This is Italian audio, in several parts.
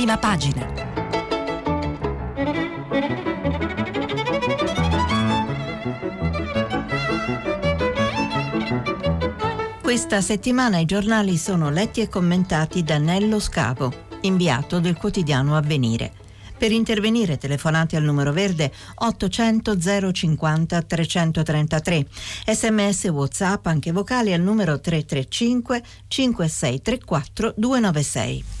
prima pagina. Questa settimana i giornali sono letti e commentati da Nello Scavo, inviato del quotidiano Avvenire. Per intervenire telefonate al numero verde 800 050 333. Sms WhatsApp anche vocali al numero 335 5634 296.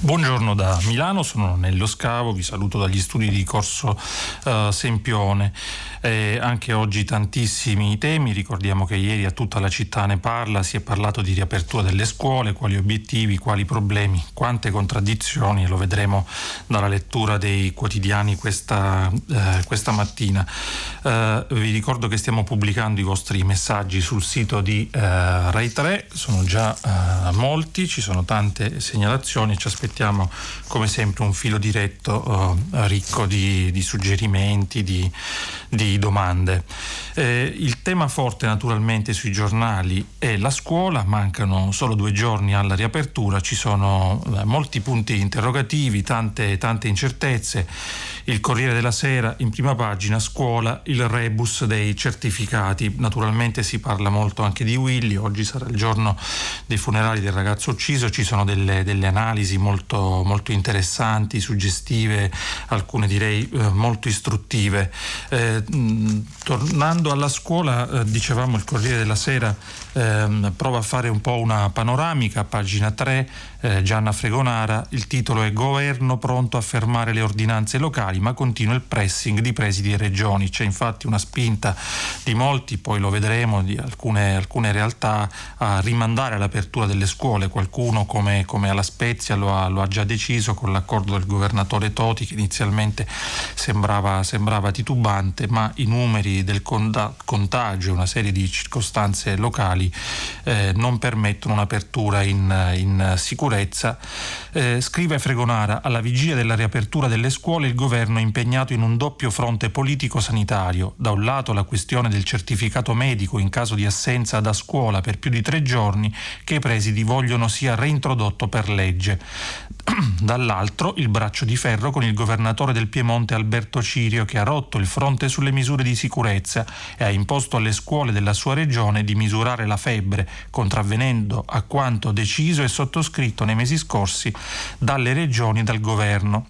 Buongiorno da Milano, sono Nello Scavo, vi saluto dagli studi di Corso uh, Sempione. Eh, anche oggi tantissimi temi, ricordiamo che ieri a tutta la città ne parla, si è parlato di riapertura delle scuole, quali obiettivi, quali problemi, quante contraddizioni, lo vedremo dalla lettura dei quotidiani questa, eh, questa mattina. Eh, vi ricordo che stiamo pubblicando i vostri messaggi sul sito di eh, Rai 3, sono già eh, molti, ci sono tante segnalazioni, ci aspettiamo come sempre un filo diretto eh, ricco di, di suggerimenti, di, di domande. Eh, il tema forte naturalmente sui giornali è la scuola, mancano solo due giorni alla riapertura, ci sono eh, molti punti interrogativi, tante, tante incertezze. Il Corriere della Sera in prima pagina, scuola, il rebus dei certificati. Naturalmente si parla molto anche di Willy, oggi sarà il giorno dei funerali del ragazzo ucciso, ci sono delle, delle analisi molto, molto, interessanti, suggestive, alcune direi eh, molto istruttive. Eh, tornando alla scuola, eh, dicevamo il Corriere della Sera ehm, prova a fare un po' una panoramica, pagina 3, eh, Gianna Fregonara, il titolo è Governo pronto a fermare le ordinanze locali, ma continua il pressing di presidi e regioni. C'è infatti una spinta di molti, poi lo vedremo, di alcune, alcune realtà a rimandare l'apertura delle scuole. Qualcuno come, come alla Spezia lo ha, lo ha, già deciso con l'accordo del governatore Toti che inizialmente sembrava, sembrava titubante, ma i numeri del contagio una serie di circostanze locali eh, non permettono un'apertura in, in sicurezza. Eh, scrive Fregonara, alla vigilia della riapertura delle scuole il governo è impegnato in un doppio fronte politico-sanitario. Da un lato la questione del certificato medico in caso di assenza da scuola per più di tre giorni che i presidi vogliono sia reintrodotto per legge. Dall'altro il braccio di ferro con il governatore del Piemonte Alberto Cirio che ha rotto il fronte sulle misure di sicurezza e ha imposto alle scuole della sua regione di misurare la febbre, contravvenendo a quanto deciso e sottoscritto nei mesi scorsi dalle regioni e dal governo.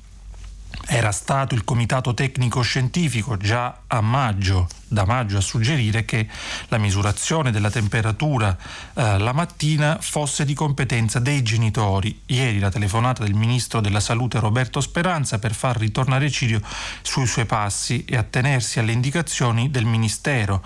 Era stato il comitato tecnico scientifico già a maggio, da maggio a suggerire che la misurazione della temperatura eh, la mattina fosse di competenza dei genitori. Ieri la telefonata del ministro della salute Roberto Speranza per far ritornare Cirio sui suoi passi e attenersi alle indicazioni del ministero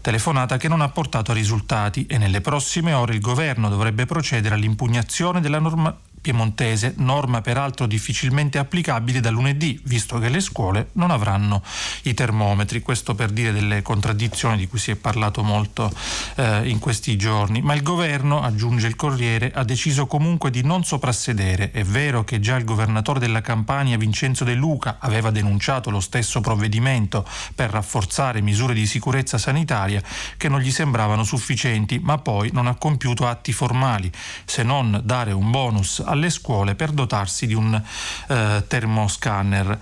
telefonata che non ha portato a risultati e nelle prossime ore il governo dovrebbe procedere all'impugnazione della norma piemontese, norma peraltro difficilmente applicabile da lunedì, visto che le scuole non avranno i termometri. Questo per dire delle contraddizioni di cui si è parlato molto eh, in questi giorni. Ma il governo, aggiunge il Corriere, ha deciso comunque di non soprassedere. È vero che già il governatore della Campania, Vincenzo De Luca, aveva denunciato lo stesso provvedimento per rafforzare misure di sicurezza sanitaria che non gli sembravano sufficienti, ma poi non ha compiuto atti formali, se non dare un bonus alle scuole per dotarsi di un eh, termoscanner.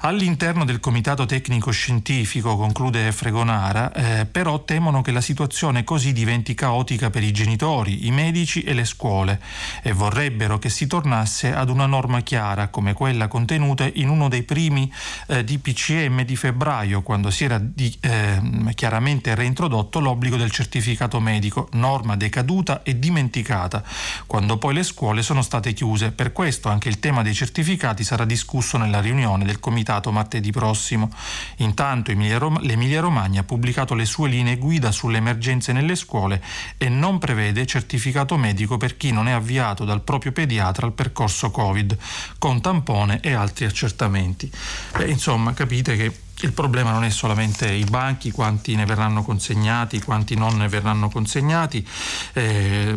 All'interno del comitato tecnico scientifico, conclude Fregonara, eh, però temono che la situazione così diventi caotica per i genitori, i medici e le scuole e vorrebbero che si tornasse ad una norma chiara come quella contenuta in uno dei primi eh, DPCM di febbraio, quando si era di, eh, chiaramente reintrodotto l'obbligo del certificato medico, norma decaduta e dimenticata, quando poi le scuole sono state state chiuse. Per questo anche il tema dei certificati sarà discusso nella riunione del Comitato martedì prossimo. Intanto l'Emilia Romagna ha pubblicato le sue linee guida sulle emergenze nelle scuole e non prevede certificato medico per chi non è avviato dal proprio pediatra al percorso Covid, con tampone e altri accertamenti. Beh, insomma, capite che il problema non è solamente i banchi, quanti ne verranno consegnati, quanti non ne verranno consegnati, eh,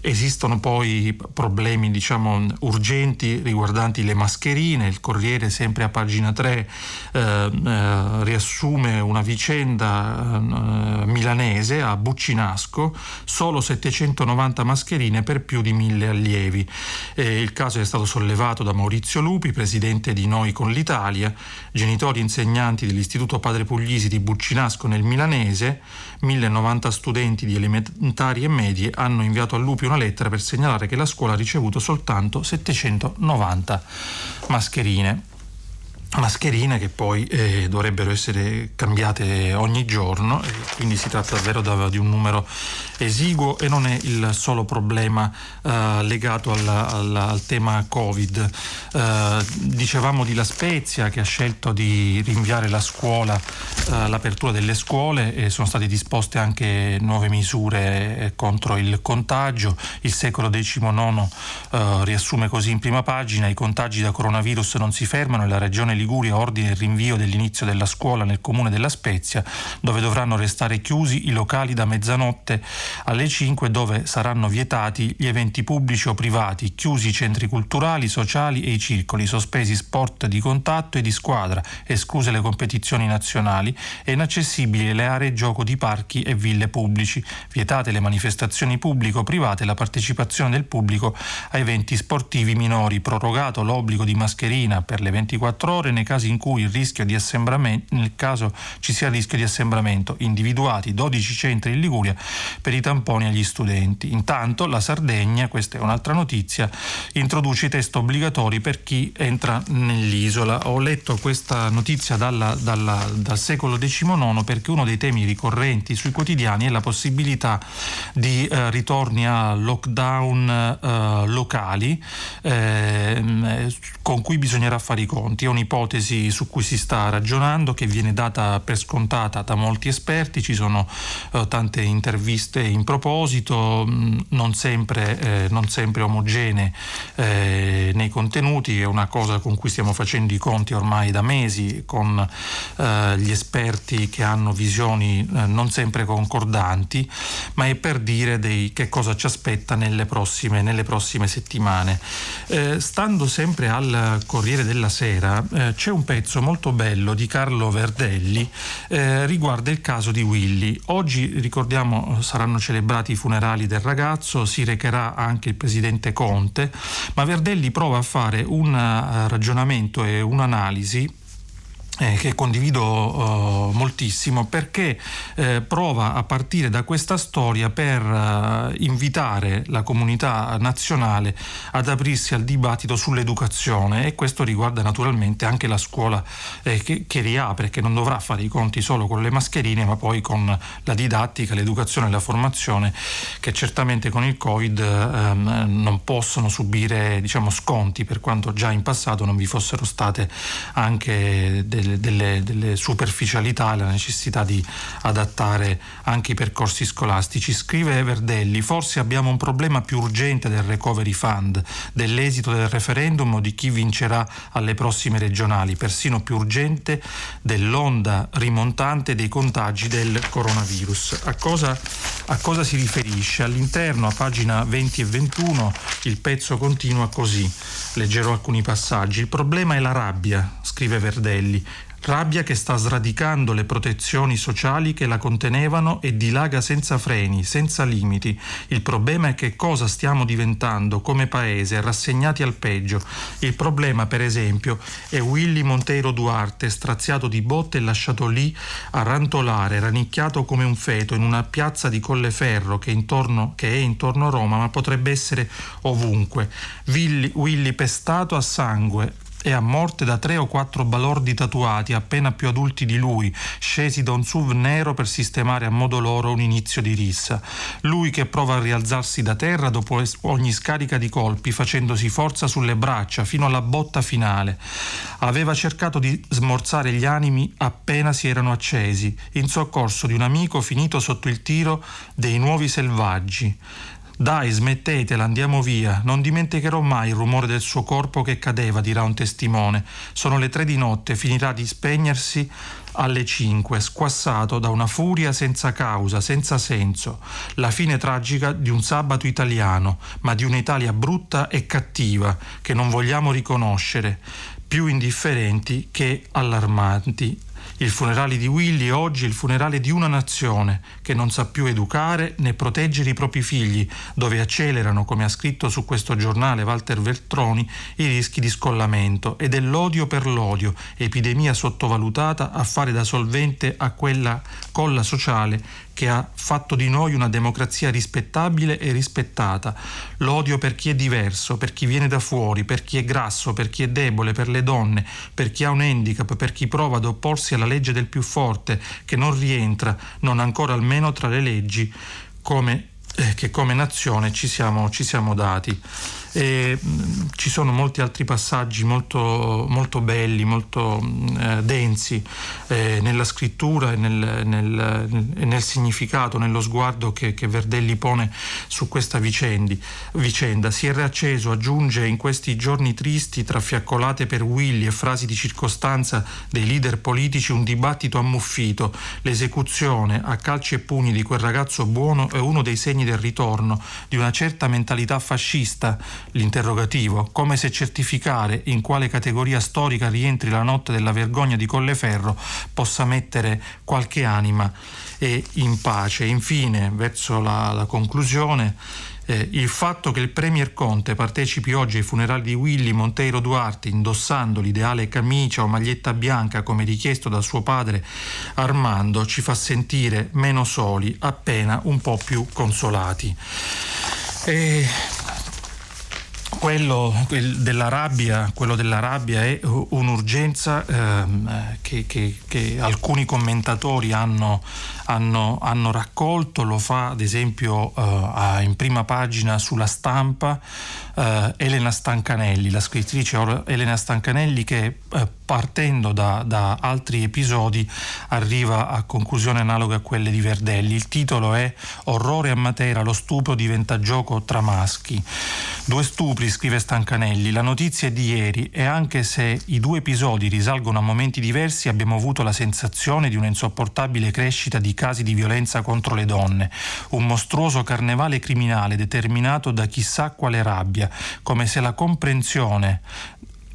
esistono poi problemi diciamo, urgenti riguardanti le mascherine, il Corriere sempre a pagina 3 eh, eh, riassume una vicenda eh, milanese a Buccinasco, solo 790 mascherine per più di mille allievi. il caso è stato sollevato da Maurizio Lupi, presidente di Noi con l'Italia, genitori insegnanti insegnanti dell'Istituto Padre Puglisi di Buccinasco nel Milanese, 1090 studenti di elementari e medie hanno inviato a Lupi una lettera per segnalare che la scuola ha ricevuto soltanto 790 mascherine mascherine che poi eh, dovrebbero essere cambiate ogni giorno quindi si tratta davvero da, di un numero esiguo e non è il solo problema eh, legato al, al, al, tema Covid. Eh, dicevamo di La Spezia che ha scelto di rinviare la scuola, eh, l'apertura delle scuole e sono state disposte anche nuove misure eh, contro il contagio. Il secolo XIX eh, riassume così in prima pagina i contagi da coronavirus non si fermano e la regione Liguria ordina il rinvio dell'inizio della scuola nel comune della Spezia, dove dovranno restare chiusi i locali da mezzanotte alle 5 dove saranno vietati gli eventi pubblici o privati, chiusi i centri culturali, sociali e i circoli, sospesi sport di contatto e di squadra, escluse le competizioni nazionali e inaccessibili le aree gioco di parchi e ville pubblici, vietate le manifestazioni pubbliche o private e la partecipazione del pubblico a eventi sportivi minori, prorogato l'obbligo di mascherina per le 24 ore nei casi in cui nel caso ci sia il rischio di assembramento, individuati 12 centri in Liguria per i tamponi agli studenti. Intanto la Sardegna, questa è un'altra notizia, introduce i test obbligatori per chi entra nell'isola. Ho letto questa notizia dalla, dalla, dal secolo XIX perché uno dei temi ricorrenti sui quotidiani è la possibilità di eh, ritorni a lockdown eh, locali eh, con cui bisognerà fare i conti. È un'ipotesi ipotesi su cui si sta ragionando, che viene data per scontata da molti esperti, ci sono eh, tante interviste in proposito, mh, mm, non, sempre, eh, non sempre, omogenee eh, nei contenuti, è una cosa con cui stiamo facendo i conti ormai da mesi, con eh, gli esperti che hanno visioni eh, non sempre concordanti, ma è per dire dei, che cosa ci aspetta nelle prossime, nelle prossime settimane. Eh, stando sempre al Corriere della Sera, c'è un pezzo molto bello di Carlo Verdelli eh, riguardo il caso di Willy. Oggi ricordiamo saranno celebrati i funerali del ragazzo, si recherà anche il presidente Conte, ma Verdelli prova a fare un uh, ragionamento e un'analisi eh, che condivido uh, moltissimo perché eh, prova a partire da questa storia per uh, invitare la comunità nazionale ad aprirsi al dibattito sull'educazione e questo riguarda naturalmente anche la scuola eh, che, che, riapre, che non dovrà fare i conti solo con le mascherine ma poi con la didattica, l'educazione e la formazione che certamente con il Covid ehm, non possono subire diciamo, sconti per quanto già in passato non vi fossero state anche delle delle, delle, superficialità e la necessità di adattare anche i percorsi scolastici. Scrive Verdelli, forse abbiamo un problema più urgente del recovery fund, dell'esito del referendum o di chi vincerà alle prossime regionali, persino più urgente dell'onda rimontante dei contagi del coronavirus. A cosa, a cosa si riferisce? All'interno, a pagina 20 e 21, il pezzo continua così. Leggerò alcuni passaggi. Il problema è la rabbia, scrive Verdelli. Rabbia che sta sradicando le protezioni sociali che la contenevano e dilaga senza freni, senza limiti. Il problema è che cosa stiamo diventando come paese, rassegnati al peggio. Il problema, per esempio, è Willy Monteiro Duarte, straziato di botte e lasciato lì a rantolare, ranicchiato come un feto in una piazza di Colleferro che, intorno, che è intorno a Roma, ma potrebbe essere ovunque. Willy, Willy pestato a sangue, e a morte da tre o quattro balordi tatuati appena più adulti di lui, scesi da un SUV nero per sistemare a modo loro un inizio di rissa. Lui che prova a rialzarsi da terra dopo ogni scarica di colpi, facendosi forza sulle braccia fino alla botta finale. Aveva cercato di smorzare gli animi appena si erano accesi, in soccorso di un amico finito sotto il tiro dei nuovi selvaggi Dai, smettetela, andiamo via. Non dimenticherò mai il rumore del suo corpo che cadeva, dirà un testimone. Sono le tre di notte, finirà di spegnersi alle cinque, squassato da una furia senza causa, senza senso. La fine tragica di un sabato italiano, ma di un'Italia brutta e cattiva, che non vogliamo riconoscere, più indifferenti che allarmanti il funerale di Willy è oggi il funerale di una nazione che non sa più educare né proteggere i propri figli, dove accelerano, come ha scritto su questo giornale Walter Veltroni, i rischi di scollamento e dell'odio per l'odio, epidemia sottovalutata a fare da solvente a quella colla sociale che ha fatto di noi una democrazia rispettabile e rispettata. L'odio per chi è diverso, per chi viene da fuori, per chi è grasso, per chi è debole, per le donne, per chi ha un handicap, per chi prova ad opporsi alla legge del più forte, che non rientra, non ancora almeno tra le leggi come, eh, che come nazione ci siamo, ci siamo dati. E, mh, ci sono molti altri passaggi molto, molto belli, molto eh, densi eh, nella scrittura e nel, nel, nel, significato, nello sguardo che, che, Verdelli pone su questa vicendi, vicenda. Si è riacceso, aggiunge, in questi giorni tristi, tra fiaccolate per Willy e frasi di circostanza dei leader politici, un dibattito ammuffito. L'esecuzione a calci e pugni di quel ragazzo buono è uno dei segni del ritorno di una certa mentalità fascista l'interrogativo, come se certificare in quale categoria storica rientri la notte della vergogna di Colleferro possa mettere qualche anima in pace. Infine, verso la, la conclusione, eh, il fatto che il Premier Conte partecipi oggi ai funerali di Willy Monteiro Duarte indossando l'ideale camicia o maglietta bianca come richiesto da suo padre Armando ci fa sentire meno soli, appena un po' più consolati. E quello della rabbia, quello della rabbia è un'urgenza ehm, che, che, che, alcuni commentatori hanno, hanno, hanno, raccolto, lo fa ad esempio eh, in prima pagina sulla stampa eh, Elena Stancanelli, la scrittrice Elena Stancanelli che eh, partendo da, da, altri episodi arriva a conclusioni analoghe a quelle di Verdelli. Il titolo è Orrore a Matera, lo stupro diventa gioco tra maschi. Due stupri, scrive Stancanelli, la notizia è di ieri e anche se i due episodi risalgono a momenti diversi abbiamo avuto la sensazione di un'insopportabile crescita di casi di violenza contro le donne, un mostruoso carnevale criminale determinato da chissà quale rabbia, come se la comprensione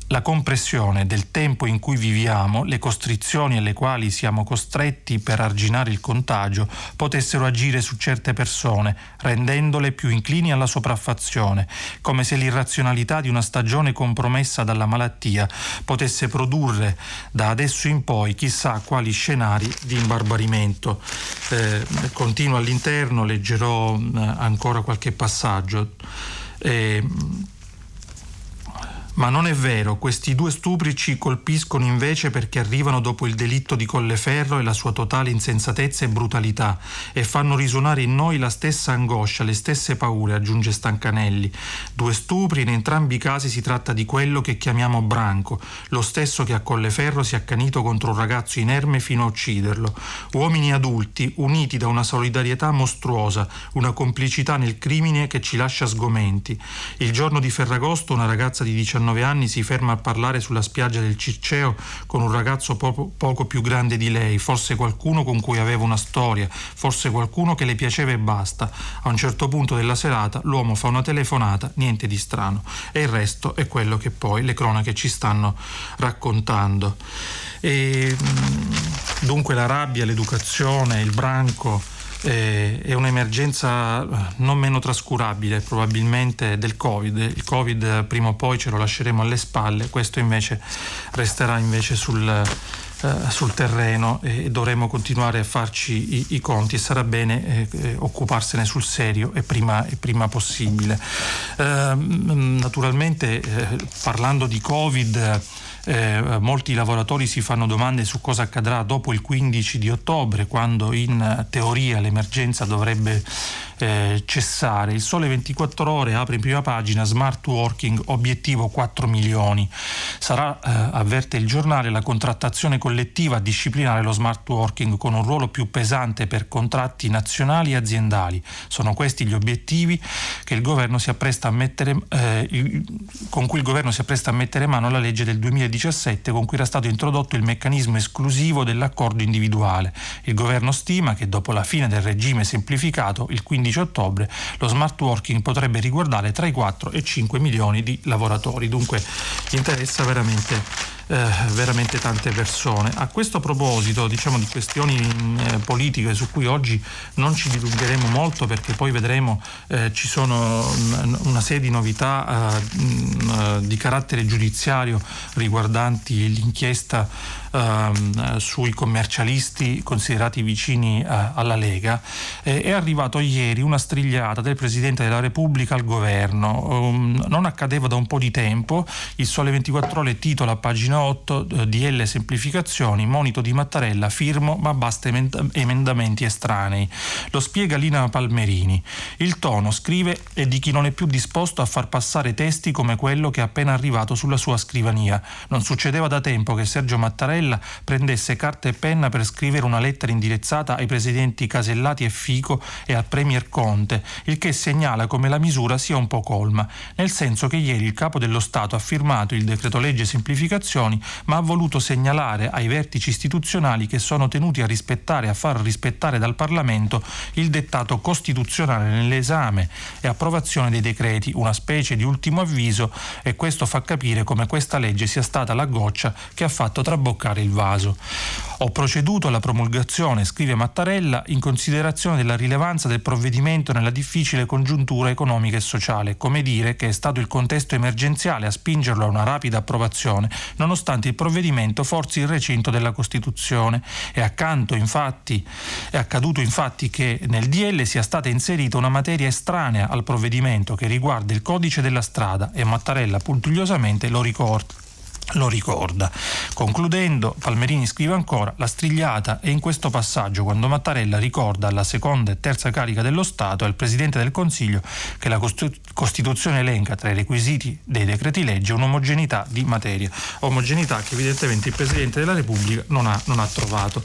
la compressione del tempo in cui viviamo, le costrizioni alle quali siamo costretti per arginare il contagio, potessero agire su certe persone, rendendole più inclini alla sopraffazione, come se l'irrazionalità di una stagione compromessa dalla malattia potesse produrre da adesso in poi chissà quali scenari di imbarbarimento. Eh, continuo all'interno, leggerò eh, ancora qualche passaggio. Eh, ma non è vero, questi due stupri ci colpiscono invece perché arrivano dopo il delitto di Colleferro e la sua totale insensatezza e brutalità e fanno risuonare in noi la stessa angoscia, le stesse paure, aggiunge Stancanelli. Due stupri, in entrambi i casi si tratta di quello che chiamiamo branco, lo stesso che a Colleferro si è accanito contro un ragazzo inerme fino a ucciderlo. Uomini adulti, uniti da una solidarietà mostruosa, una complicità nel crimine che ci lascia sgomenti. Il giorno di Ferragosto una ragazza di 19 19 anni si ferma a parlare sulla spiaggia del Circeo con un ragazzo poco, poco più grande di lei, forse qualcuno con cui aveva una storia, forse qualcuno che le piaceva e basta. A un certo punto della serata l'uomo fa una telefonata, niente di strano, e il resto è quello che poi le cronache ci stanno raccontando. E, dunque la rabbia, l'educazione, il branco eh, è un'emergenza eh, non meno trascurabile probabilmente del Covid. Il Covid eh, prima o poi ce lo lasceremo alle spalle, questo invece resterà invece sul, eh, sul terreno e dovremo continuare a farci i, i conti e sarà bene eh, occuparsene sul serio e prima, e prima possibile. Naturalmente parlando di Covid eh, molti lavoratori si fanno domande su cosa accadrà dopo il 15 di ottobre, quando in teoria l'emergenza dovrebbe eh, cessare. Il Sole 24 Ore apre in prima pagina smart working, obiettivo 4 milioni. Sarà, eh, avverte il giornale, la contrattazione collettiva a disciplinare lo smart working con un ruolo più pesante per contratti nazionali e aziendali. Sono questi gli obiettivi mettere, eh, con cui il governo si appresta a mettere mano alla legge del 2017 con cui era stato introdotto il meccanismo esclusivo dell'accordo individuale. Il governo stima che dopo la fine del regime semplificato, il 15 ottobre, lo smart working potrebbe riguardare tra i 4 e 5 milioni di lavoratori. Dunque interessa veramente eh, veramente tante persone. A questo proposito, diciamo di questioni eh, politiche su cui oggi non ci dilungheremo molto perché poi vedremo eh, ci sono una serie di novità eh, mh, di carattere giudiziario riguardanti l'inchiesta ehm, sui commercialisti considerati vicini eh, alla Lega, eh, è arrivato ieri una strigliata del Presidente della Repubblica al governo. Um, non accadeva da un po' di tempo, il Sole 24 Ore titola a pagina 8 eh, DL semplificazioni, monito di Mattarella, firmo ma basta emendamenti estranei. Lo spiega Lina Palmerini. Il tono, scrive, è di chi non è più disposto a far passare testi come quello che è appena arrivato sulla sua scrivania. Non succedeva da tempo che Sergio Mattarella Mattarella prendesse carta e penna per scrivere una lettera indirizzata ai presidenti Casellati e Fico e al Premier Conte, il che segnala come la misura sia un po' colma, nel senso che ieri il capo dello Stato ha firmato il decreto legge semplificazioni, ma ha voluto segnalare ai vertici istituzionali che sono tenuti a rispettare e a far rispettare dal Parlamento il dettato costituzionale nell'esame e approvazione dei decreti, una specie di ultimo avviso e questo fa capire come questa legge sia stata la goccia che ha fatto traboccare il vaso. Ho proceduto alla promulgazione, scrive Mattarella, in considerazione della rilevanza del provvedimento nella difficile congiuntura economica e sociale, come dire che è stato il contesto emergenziale a spingerlo a una rapida approvazione, nonostante il provvedimento forzi il recinto della Costituzione. Accanto, infatti, è accaduto infatti che nel DL sia stata inserita una materia estranea al provvedimento che riguarda il codice della strada e Mattarella puntigliosamente lo ricorda lo ricorda. Concludendo, Palmerini scrive ancora: La strigliata è in questo passaggio quando Mattarella ricorda alla seconda e terza carica dello Stato e al Presidente del Consiglio che la Costituzione elenca tra i requisiti dei decreti legge un'omogeneità di materia, omogeneità che evidentemente il Presidente della Repubblica non ha, non ha trovato.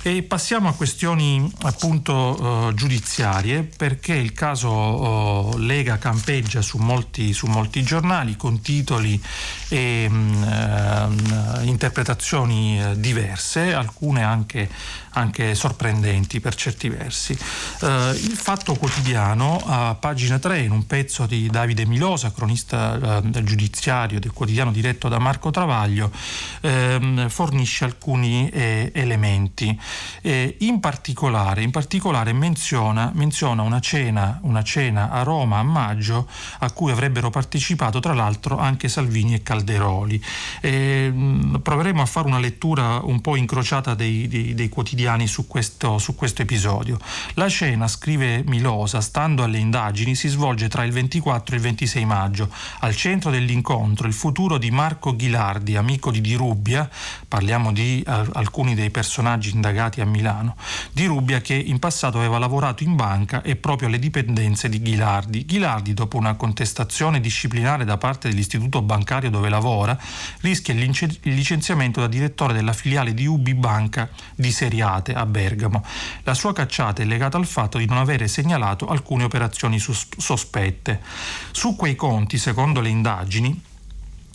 E passiamo a questioni appunto uh, giudiziarie perché il caso uh, Lega campeggia su molti, su molti giornali con titoli e um, interpretazioni diverse, alcune anche anche sorprendenti per certi versi. Uh, il Fatto Quotidiano, a pagina 3, in un pezzo di Davide Milosa, cronista uh, giudiziario del quotidiano diretto da Marco Travaglio, uh, fornisce alcuni eh, elementi. in particolare, in particolare menziona, menziona una, cena, una cena a Roma a maggio a cui avrebbero partecipato tra l'altro anche Salvini e Calderoli. proveremo a fare una lettura un po' incrociata dei, dei, dei quotidiani su questo, su questo episodio. La scena, scrive Milosa, stando alle indagini, si svolge tra il 24 e il 26 maggio. Al centro dell'incontro il futuro di Marco Ghilardi, amico di Di Rubbia, parliamo di uh, alcuni dei personaggi indagati a Milano, Di Rubbia che in passato aveva lavorato in banca e proprio alle dipendenze di Ghilardi. Ghilardi, dopo una contestazione disciplinare da parte dell'istituto bancario dove lavora, rischia il licenziamento da direttore della filiale di Ubi Banca di cacciate a Bergamo. La sua cacciata è legata al fatto di non avere segnalato alcune operazioni sospette. Su quei conti, secondo le indagini,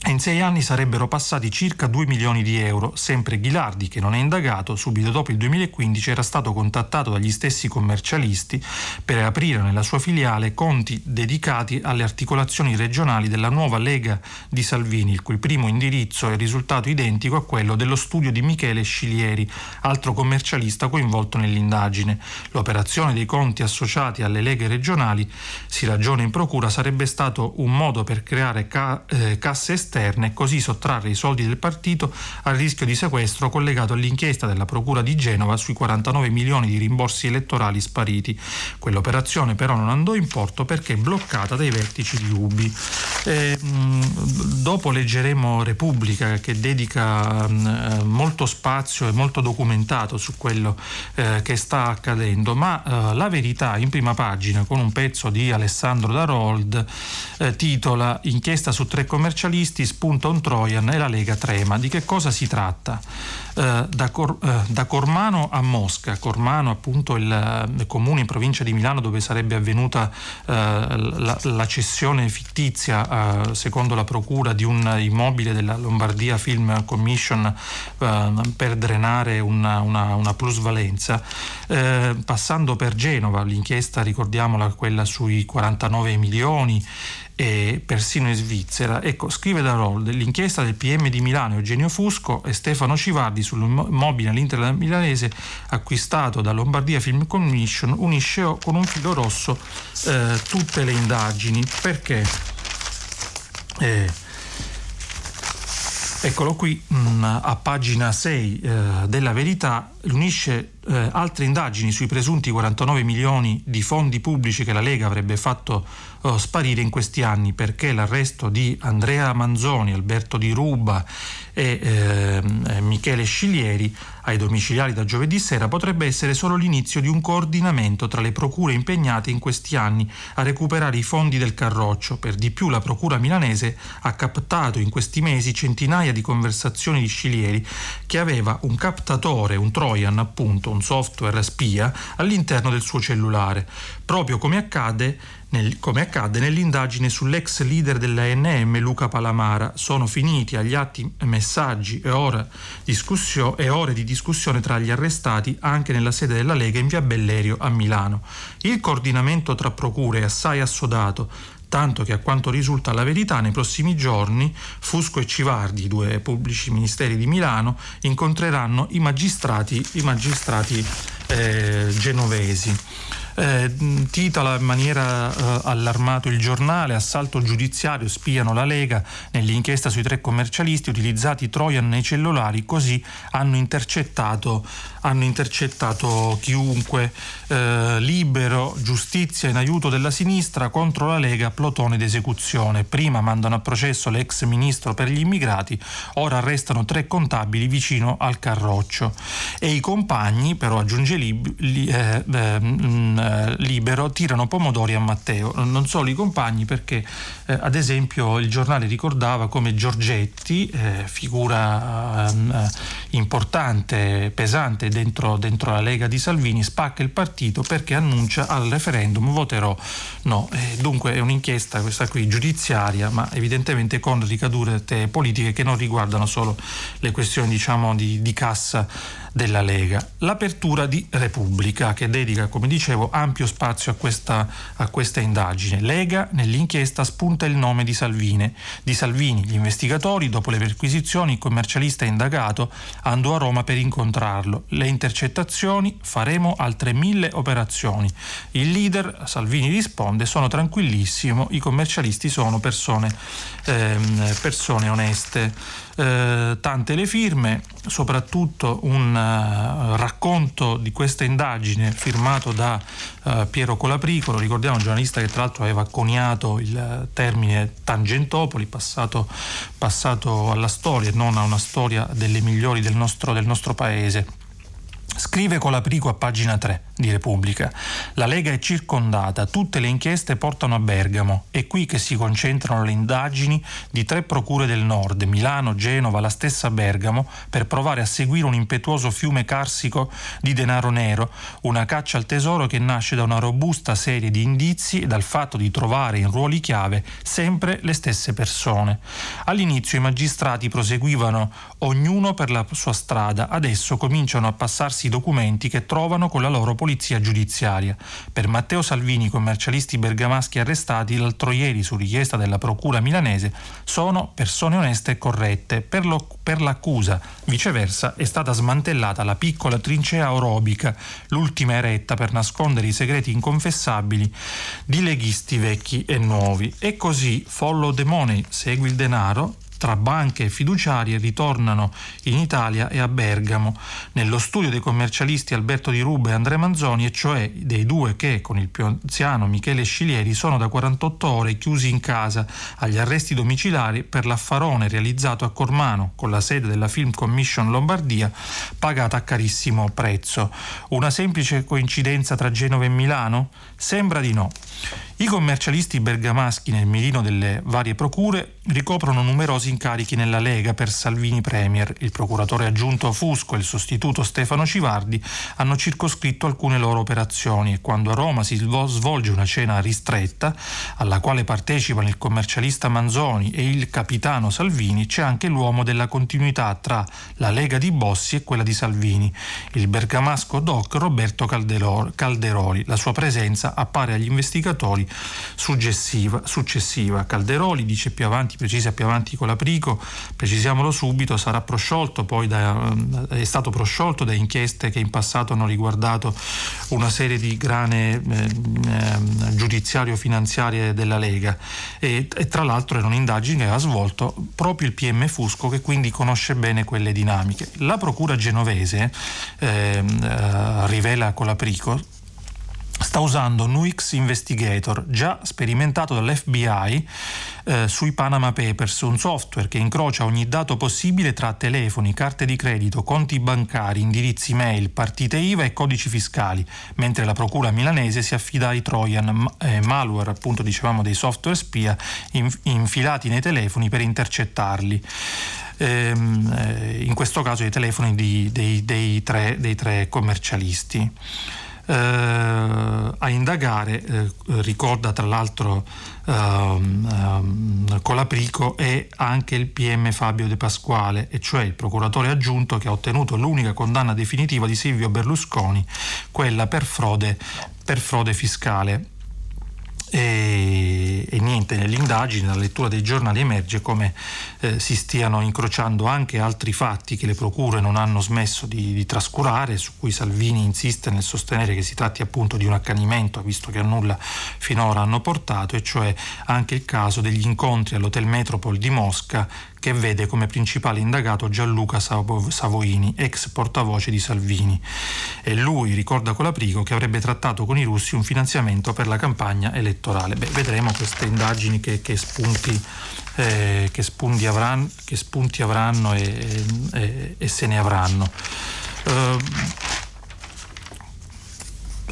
in sei anni sarebbero passati circa 2 milioni di euro. Sempre Ghilardi, che non è indagato, subito dopo il 2015 era stato contattato dagli stessi commercialisti per aprire nella sua filiale conti dedicati alle articolazioni regionali della nuova Lega di Salvini, il cui primo indirizzo è risultato identico a quello dello studio di Michele Scilieri, altro commercialista coinvolto nell'indagine. L'operazione dei conti associati alle leghe regionali, si ragiona in procura, sarebbe stato un modo per creare ca- eh, casse esterne esterne e così sottrarre i soldi del partito al rischio di sequestro collegato all'inchiesta della Procura di Genova sui 49 milioni di rimborsi elettorali spariti. Quell'operazione però non andò in porto perché bloccata dai vertici di Ubi. E, mh, dopo leggeremo Repubblica che dedica mh, molto spazio e molto documentato su quello eh, che sta accadendo, ma eh, la verità in prima pagina con un pezzo di Alessandro Darold eh, titola Inchiesta su tre commercialisti, spunta un Trojan e la Lega trema. Di che cosa si tratta? Eh, da, Cor, eh, da, Cormano a Mosca, Cormano appunto il, il, comune in provincia di Milano dove sarebbe avvenuta eh, la, la, cessione fittizia eh, secondo la procura di un immobile della Lombardia Film Commission eh, per drenare una, una, una plusvalenza, passando per Genova, l'inchiesta ricordiamola quella sui 49 milioni, e persino in Svizzera. Ecco, scrive da Roll, l'inchiesta del PM di Milano Eugenio Fusco e Stefano Civardi sull'immobile all'Inter milanese acquistato da Lombardia Film Commission unisce con un filo rosso eh, tutte le indagini. Perché? Eh, Eccolo qui mm, a pagina 6 eh, della Verità, unisce eh, altre indagini sui presunti 49 milioni di fondi pubblici che la Lega avrebbe fatto eh, sparire in questi anni perché l'arresto di Andrea Manzoni, Alberto Di Ruba e eh, Michele Sciglieri ai domiciliari da giovedì sera potrebbe essere solo l'inizio di un coordinamento tra le procure impegnate in questi anni a recuperare i fondi del Carroccio. Per di più la procura milanese ha captato in questi mesi centinaia di conversazioni di Sciglieri che aveva un captatore, un Trojan appunto, un software spia all'interno del suo cellulare, proprio come accade nel, come accadde nell'indagine sull'ex leader dell'ANM Luca Palamara. Sono finiti agli atti messaggi e ore, e ore di discussione tra gli arrestati anche nella sede della Lega in via Bellerio a Milano. Il coordinamento tra procure è assai assodato, tanto che a quanto risulta la verità nei prossimi giorni Fusco e Civardi, due pubblici ministeri di Milano, incontreranno i magistrati, i magistrati eh, genovesi. Eh, titola in maniera eh, allarmato il giornale, assalto giudiziario, spiano la Lega, nell'inchiesta sui tre commercialisti utilizzati Trojan nei cellulari, così hanno intercettato, hanno intercettato chiunque, eh, libero, giustizia in aiuto della sinistra contro la Lega, plotone d'esecuzione. Prima mandano a processo l'ex ministro per gli immigrati, ora arrestano tre contabili vicino al Carroccio. E i compagni, però aggiunge Lib, li, eh, eh, eh, libero tirano pomodori a Matteo, non solo i compagni perché eh, ad esempio il giornale ricordava come Giorgetti, eh, figura ehm, importante, pesante dentro, dentro, la Lega di Salvini, spacca il partito perché annuncia al referendum voterò no. dunque è un'inchiesta questa qui giudiziaria ma evidentemente con ricadute politiche che non riguardano solo le questioni diciamo di, di cassa della Lega. L'apertura di Repubblica che dedica, come dicevo, ampio spazio a questa, a questa indagine. Lega nell'inchiesta spunta il nome di Salvini. Di Salvini, gli investigatori, dopo le perquisizioni, il commercialista indagato andò a Roma per incontrarlo. Le intercettazioni, faremo altre mille operazioni. Il leader, Salvini risponde, sono tranquillissimo, i commercialisti sono persone, ehm, persone oneste. Eh, tante le firme, soprattutto un uh, racconto di questa indagine firmato da uh, Piero Colapricolo, ricordiamo un giornalista che tra l'altro aveva coniato il termine Tangentopoli, passato, passato alla storia e non a una storia delle migliori del nostro, del nostro paese. Scrive Colaprico a pagina 3 di Repubblica. La Lega è circondata, tutte le inchieste portano a Bergamo. È qui che si concentrano le indagini di tre procure del nord, Milano, Genova, la stessa Bergamo, per provare a seguire un impetuoso fiume carsico di denaro nero, una caccia al tesoro che nasce da una robusta serie di indizi e dal fatto di trovare in ruoli chiave sempre le stesse persone. All'inizio i magistrati proseguivano ognuno per la sua strada, adesso cominciano a passarsi i documenti che trovano con la loro polizia giudiziaria. Per Matteo Salvini, i commercialisti bergamaschi arrestati l'altro ieri su richiesta della procura milanese sono persone oneste e corrette. Per, lo, per l'accusa, viceversa, è stata smantellata la piccola trincea orobica, l'ultima eretta per nascondere i segreti inconfessabili di leghisti vecchi e nuovi. E così follow the money, segui il denaro, tra banche e fiduciarie ritornano in Italia e a Bergamo. Nello studio dei commercialisti Alberto Di Ruba e Andrea Manzoni, e cioè dei due che con il più anziano Michele Scilieri sono da 48 ore chiusi in casa agli arresti domiciliari per l'affarone realizzato a Cormano con la sede della Film Commission Lombardia pagata a carissimo prezzo. Una semplice coincidenza tra Genova e Milano? Sembra di no. I commercialisti bergamaschi nel mirino delle varie procure ricoprono numerosi incarichi nella Lega per Salvini Premier. Il procuratore aggiunto Fusco e il sostituto Stefano Civardi hanno circoscritto alcune loro operazioni e quando a Roma si svolge una cena ristretta alla quale partecipano il commercialista Manzoni e il capitano Salvini c'è anche l'uomo della continuità tra la Lega di Bossi e quella di Salvini, il bergamasco doc Roberto Calderoli. La sua presenza appare agli investigatori successiva. successiva. Calderoli dice più avanti, precisa più avanti con l'aprico, precisiamolo subito, sarà prosciolto, poi da, eh, è stato prosciolto da inchieste che in passato hanno riguardato una serie di grane eh, eh, giudiziario-finanziarie della Lega e, e, tra l'altro erano indagini che aveva svolto proprio il PM Fusco che quindi conosce bene quelle dinamiche. La procura genovese ehm, eh, rivela con l'aprico sta usando Nuix Investigator, già sperimentato dall'FBI eh, sui Panama Papers, un software che incrocia ogni dato possibile tra telefoni, carte di credito, conti bancari, indirizzi mail, partite IVA e codici fiscali, mentre la procura milanese si affida ai Trojan, eh, malware, appunto dicevamo dei software spia, in, infilati nei telefoni per intercettarli. Ehm, eh, in questo caso i telefoni di, dei, dei, tre, dei tre commercialisti a indagare, eh, ricorda tra l'altro ehm, ehm, Colaprico e anche il PM Fabio De Pasquale, e cioè il procuratore aggiunto che ha ottenuto l'unica condanna definitiva di Silvio Berlusconi, quella per frode, per frode fiscale. E, e, niente, nell'indagine, nella lettura dei giornali emerge come eh, si stiano incrociando anche altri fatti che le procure non hanno smesso di, di, trascurare, su cui Salvini insiste nel sostenere che si tratti appunto di un accanimento, visto che a nulla finora hanno portato, e cioè anche il caso degli incontri all'Hotel Metropol di Mosca che vede come principale indagato Gianluca Savoini, ex portavoce di Salvini. E lui ricorda Colaprico che avrebbe trattato con i russi un finanziamento per la campagna elettorale. Beh, vedremo queste indagini che, che spunti eh, che, avranno, che, spunti avranno e, e, e se ne avranno. Uh,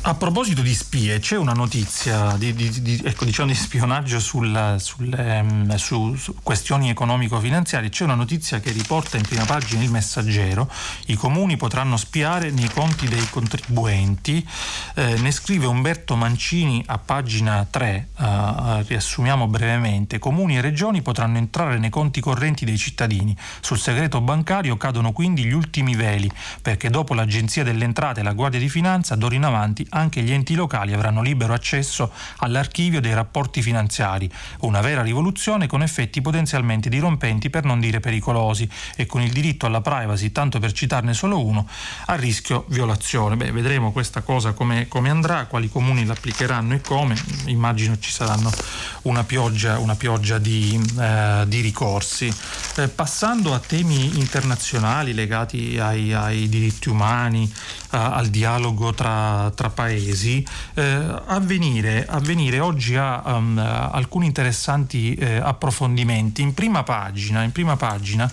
a proposito di spie, c'è una notizia di, di, di, ecco, diciamo di spionaggio sul, sul, ehm, su, su, questioni economico-finanziarie. C'è una notizia che riporta in prima pagina il messaggero. I comuni potranno spiare nei conti dei contribuenti. Eh, ne scrive Umberto Mancini a pagina 3. Eh, riassumiamo brevemente. Comuni e regioni potranno entrare nei conti correnti dei cittadini. Sul segreto bancario cadono quindi gli ultimi veli, perché dopo l'Agenzia delle Entrate e la Guardia di Finanza, d'ora in avanti anche gli enti locali avranno libero accesso all'archivio dei rapporti finanziari, una vera rivoluzione con effetti potenzialmente dirompenti per non dire pericolosi e con il diritto alla privacy, tanto per citarne solo uno, a rischio violazione. Beh, vedremo questa cosa come, come andrà, quali comuni l'applicheranno e come, immagino ci saranno una pioggia, una pioggia di, eh, di, ricorsi. Eh, passando a temi internazionali legati ai, ai diritti umani, eh, al dialogo tra, tra paesi, eh, avvenire, avvenire, oggi ha um, alcuni interessanti eh, approfondimenti. In prima pagina, in prima pagina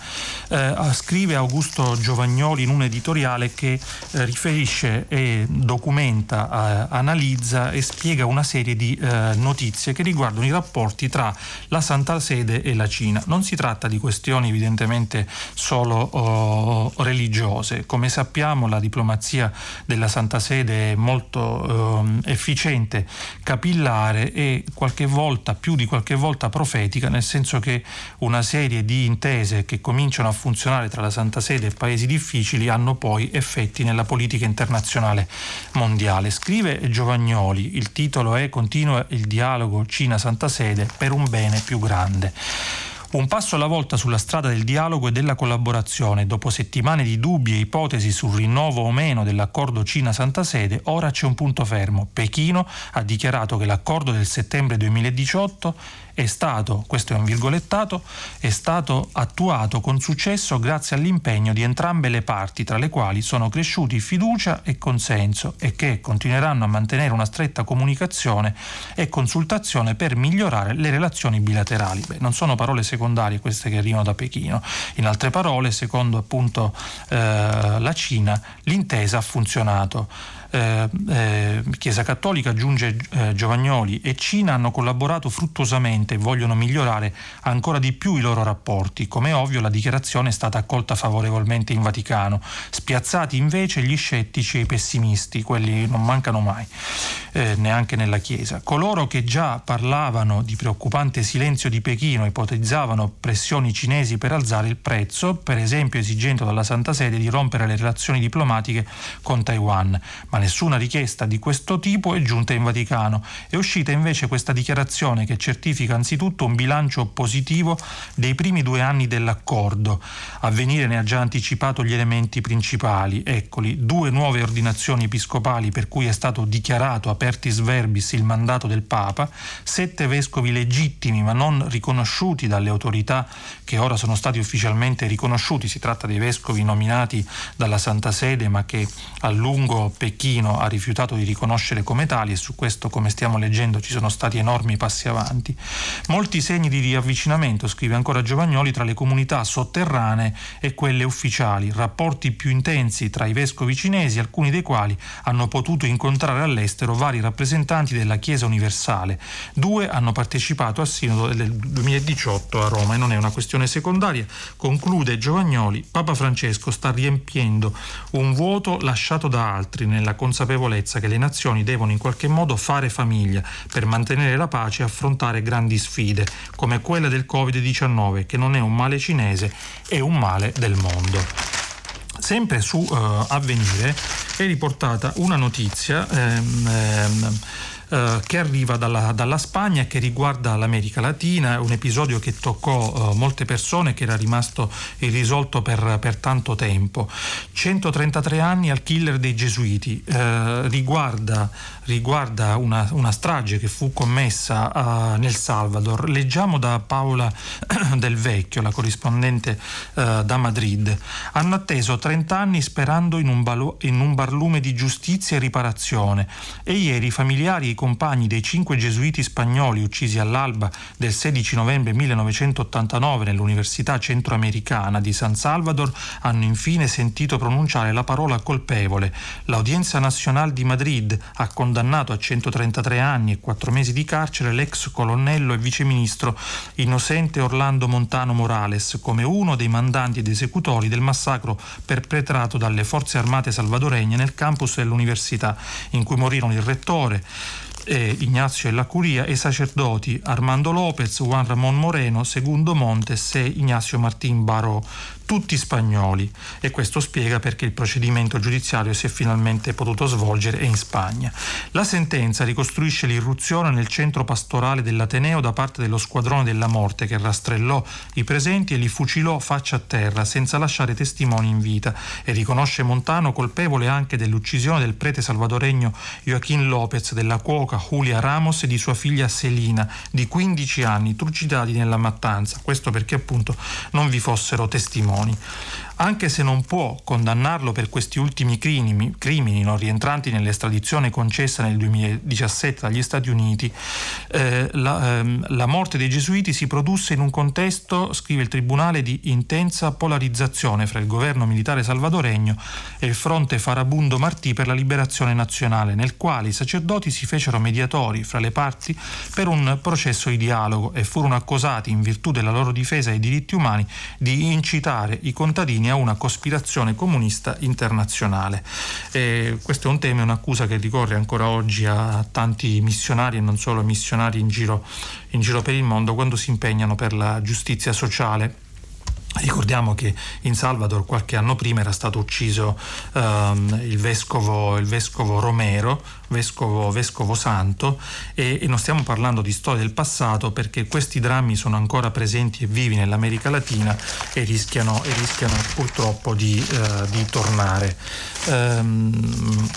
eh, scrive Augusto Giovagnoli in un editoriale che eh, riferisce e documenta, analizza e spiega una serie di eh, notizie che riguardano i rapporti tra la Santa Sede e la Cina. Non si tratta di questioni evidentemente solo oh, religiose. Come sappiamo la diplomazia della Santa Sede è molto molto eh, efficiente, capillare e qualche volta, più di qualche volta profetica, nel senso che una serie di intese che cominciano a funzionare tra la Santa Sede e paesi difficili hanno poi effetti nella politica internazionale mondiale. Scrive Giovagnoli, il titolo è Continua il dialogo Cina-Santa Sede per un bene più grande. Un passo alla volta sulla strada del dialogo e della collaborazione. Dopo settimane di dubbi e ipotesi sul rinnovo o meno dell'accordo Cina-Santa Sede, ora c'è un punto fermo. Pechino ha dichiarato che l'accordo del settembre 2018 è stato, questo è un virgolettato, è stato attuato con successo grazie all'impegno di entrambe le parti, tra le quali sono cresciuti fiducia e consenso e che continueranno a mantenere una stretta comunicazione e consultazione per migliorare le relazioni bilaterali. Beh, non sono parole secondarie queste che arrivano da Pechino. In altre parole, secondo appunto eh, la Cina, l'intesa ha funzionato eh, eh, Chiesa Cattolica, aggiunge eh, Giovagnoli, e Cina hanno collaborato fruttuosamente e vogliono migliorare ancora di più i loro rapporti. Come ovvio la dichiarazione è stata accolta favorevolmente in Vaticano, spiazzati invece gli scettici e i pessimisti, quelli non mancano mai, eh, neanche nella Chiesa. Coloro che già parlavano di preoccupante silenzio di Pechino ipotizzavano pressioni cinesi per alzare il prezzo, per esempio esigendo dalla Santa Sede di rompere le relazioni diplomatiche con Taiwan, ma nessuna richiesta di questo tipo è giunta in Vaticano. È uscita invece questa dichiarazione che certifica anzitutto un bilancio positivo dei primi due anni dell'accordo. Avvenire ne ha già anticipato gli elementi principali. Eccoli, due nuove ordinazioni episcopali per cui è stato dichiarato apertis verbis il mandato del Papa, sette vescovi legittimi ma non riconosciuti dalle autorità che ora sono stati ufficialmente riconosciuti. Si tratta dei vescovi nominati dalla Santa Sede ma che a lungo Pechino Pechino ha rifiutato di riconoscere come tali e su questo, come stiamo leggendo, ci sono stati enormi passi avanti. Molti segni di riavvicinamento, scrive ancora Giovagnoli, tra le comunità sotterranee e quelle ufficiali, rapporti più intensi tra i vescovi cinesi, alcuni dei quali hanno potuto incontrare all'estero vari rappresentanti della Chiesa universale. Due hanno partecipato al Sinodo del 2018 a Roma e non è una questione secondaria. Conclude Giovagnoli, Papa Francesco sta riempiendo un vuoto lasciato da altri nella consapevolezza che le nazioni devono in qualche modo fare famiglia per mantenere la pace e affrontare grandi sfide, come quella del Covid-19, che non è un male cinese, è un male del mondo. Sempre su uh, Avvenire è riportata una notizia ehm, ehm, eh, che arriva dalla, dalla, Spagna e che riguarda l'America Latina, un episodio che toccò eh, molte persone che era rimasto irrisolto per, per, tanto tempo. 133 anni al killer dei gesuiti, eh, riguarda, riguarda una, una, strage che fu commessa nel Salvador. Leggiamo da Paola Del Vecchio, la corrispondente eh, da Madrid. Hanno atteso 30 anni sperando in un, balo, in un barlume di giustizia e riparazione e ieri i familiari compagni dei cinque gesuiti spagnoli uccisi all'alba del 16 novembre 1989 nell'Università Centroamericana di San Salvador hanno infine sentito pronunciare la parola colpevole. L'Audienza Nazionale di Madrid ha condannato a 133 anni e 4 mesi di carcere l'ex colonnello e viceministro innocente Orlando Montano Morales come uno dei mandanti ed esecutori del massacro perpetrato dalle forze armate salvadoregne nel campus dell'università in cui morirono il rettore, eh, Ignazio la Curia e i sacerdoti Armando Lopez, Juan Ramón Moreno, Segundo Montes e Ignacio Martín Baró tutti spagnoli e questo spiega perché il procedimento giudiziario si è finalmente potuto svolgere in Spagna. La sentenza ricostruisce l'irruzione nel centro pastorale dell'Ateneo da parte dello squadrone della morte che rastrellò i presenti e li fucilò faccia a terra senza lasciare testimoni in vita e riconosce Montano colpevole anche dell'uccisione del prete salvadoregno Joaquín López, della cuoca Julia Ramos e di sua figlia Selina di 15 anni trucidati nella mattanza. Questo perché appunto non vi fossero testimoni testimoni anche se non può condannarlo per questi ultimi crimini, crimini non rientranti nell'estradizione concessa nel 2017 dagli Stati Uniti, eh, la, ehm, la, morte dei gesuiti si produsse in un contesto, scrive il Tribunale, di intensa polarizzazione fra il governo militare salvadoregno e il fronte farabundo Martì per la liberazione nazionale, nel quale i sacerdoti si fecero mediatori fra le parti per un processo di dialogo e furono accusati, in virtù della loro difesa ai diritti umani, di incitare i contadini a una cospirazione comunista internazionale. E questo è un tema, un'accusa che ricorre ancora oggi a tanti missionari e non solo missionari in giro, in giro per il mondo quando si impegnano per la giustizia sociale Ricordiamo che in Salvador qualche anno prima era stato ucciso um, il, vescovo, il, vescovo, Romero, vescovo, vescovo santo, e, e, non stiamo parlando di storia del passato perché questi drammi sono ancora presenti e vivi nell'America Latina e rischiano, e rischiano purtroppo di, uh, di tornare. Um,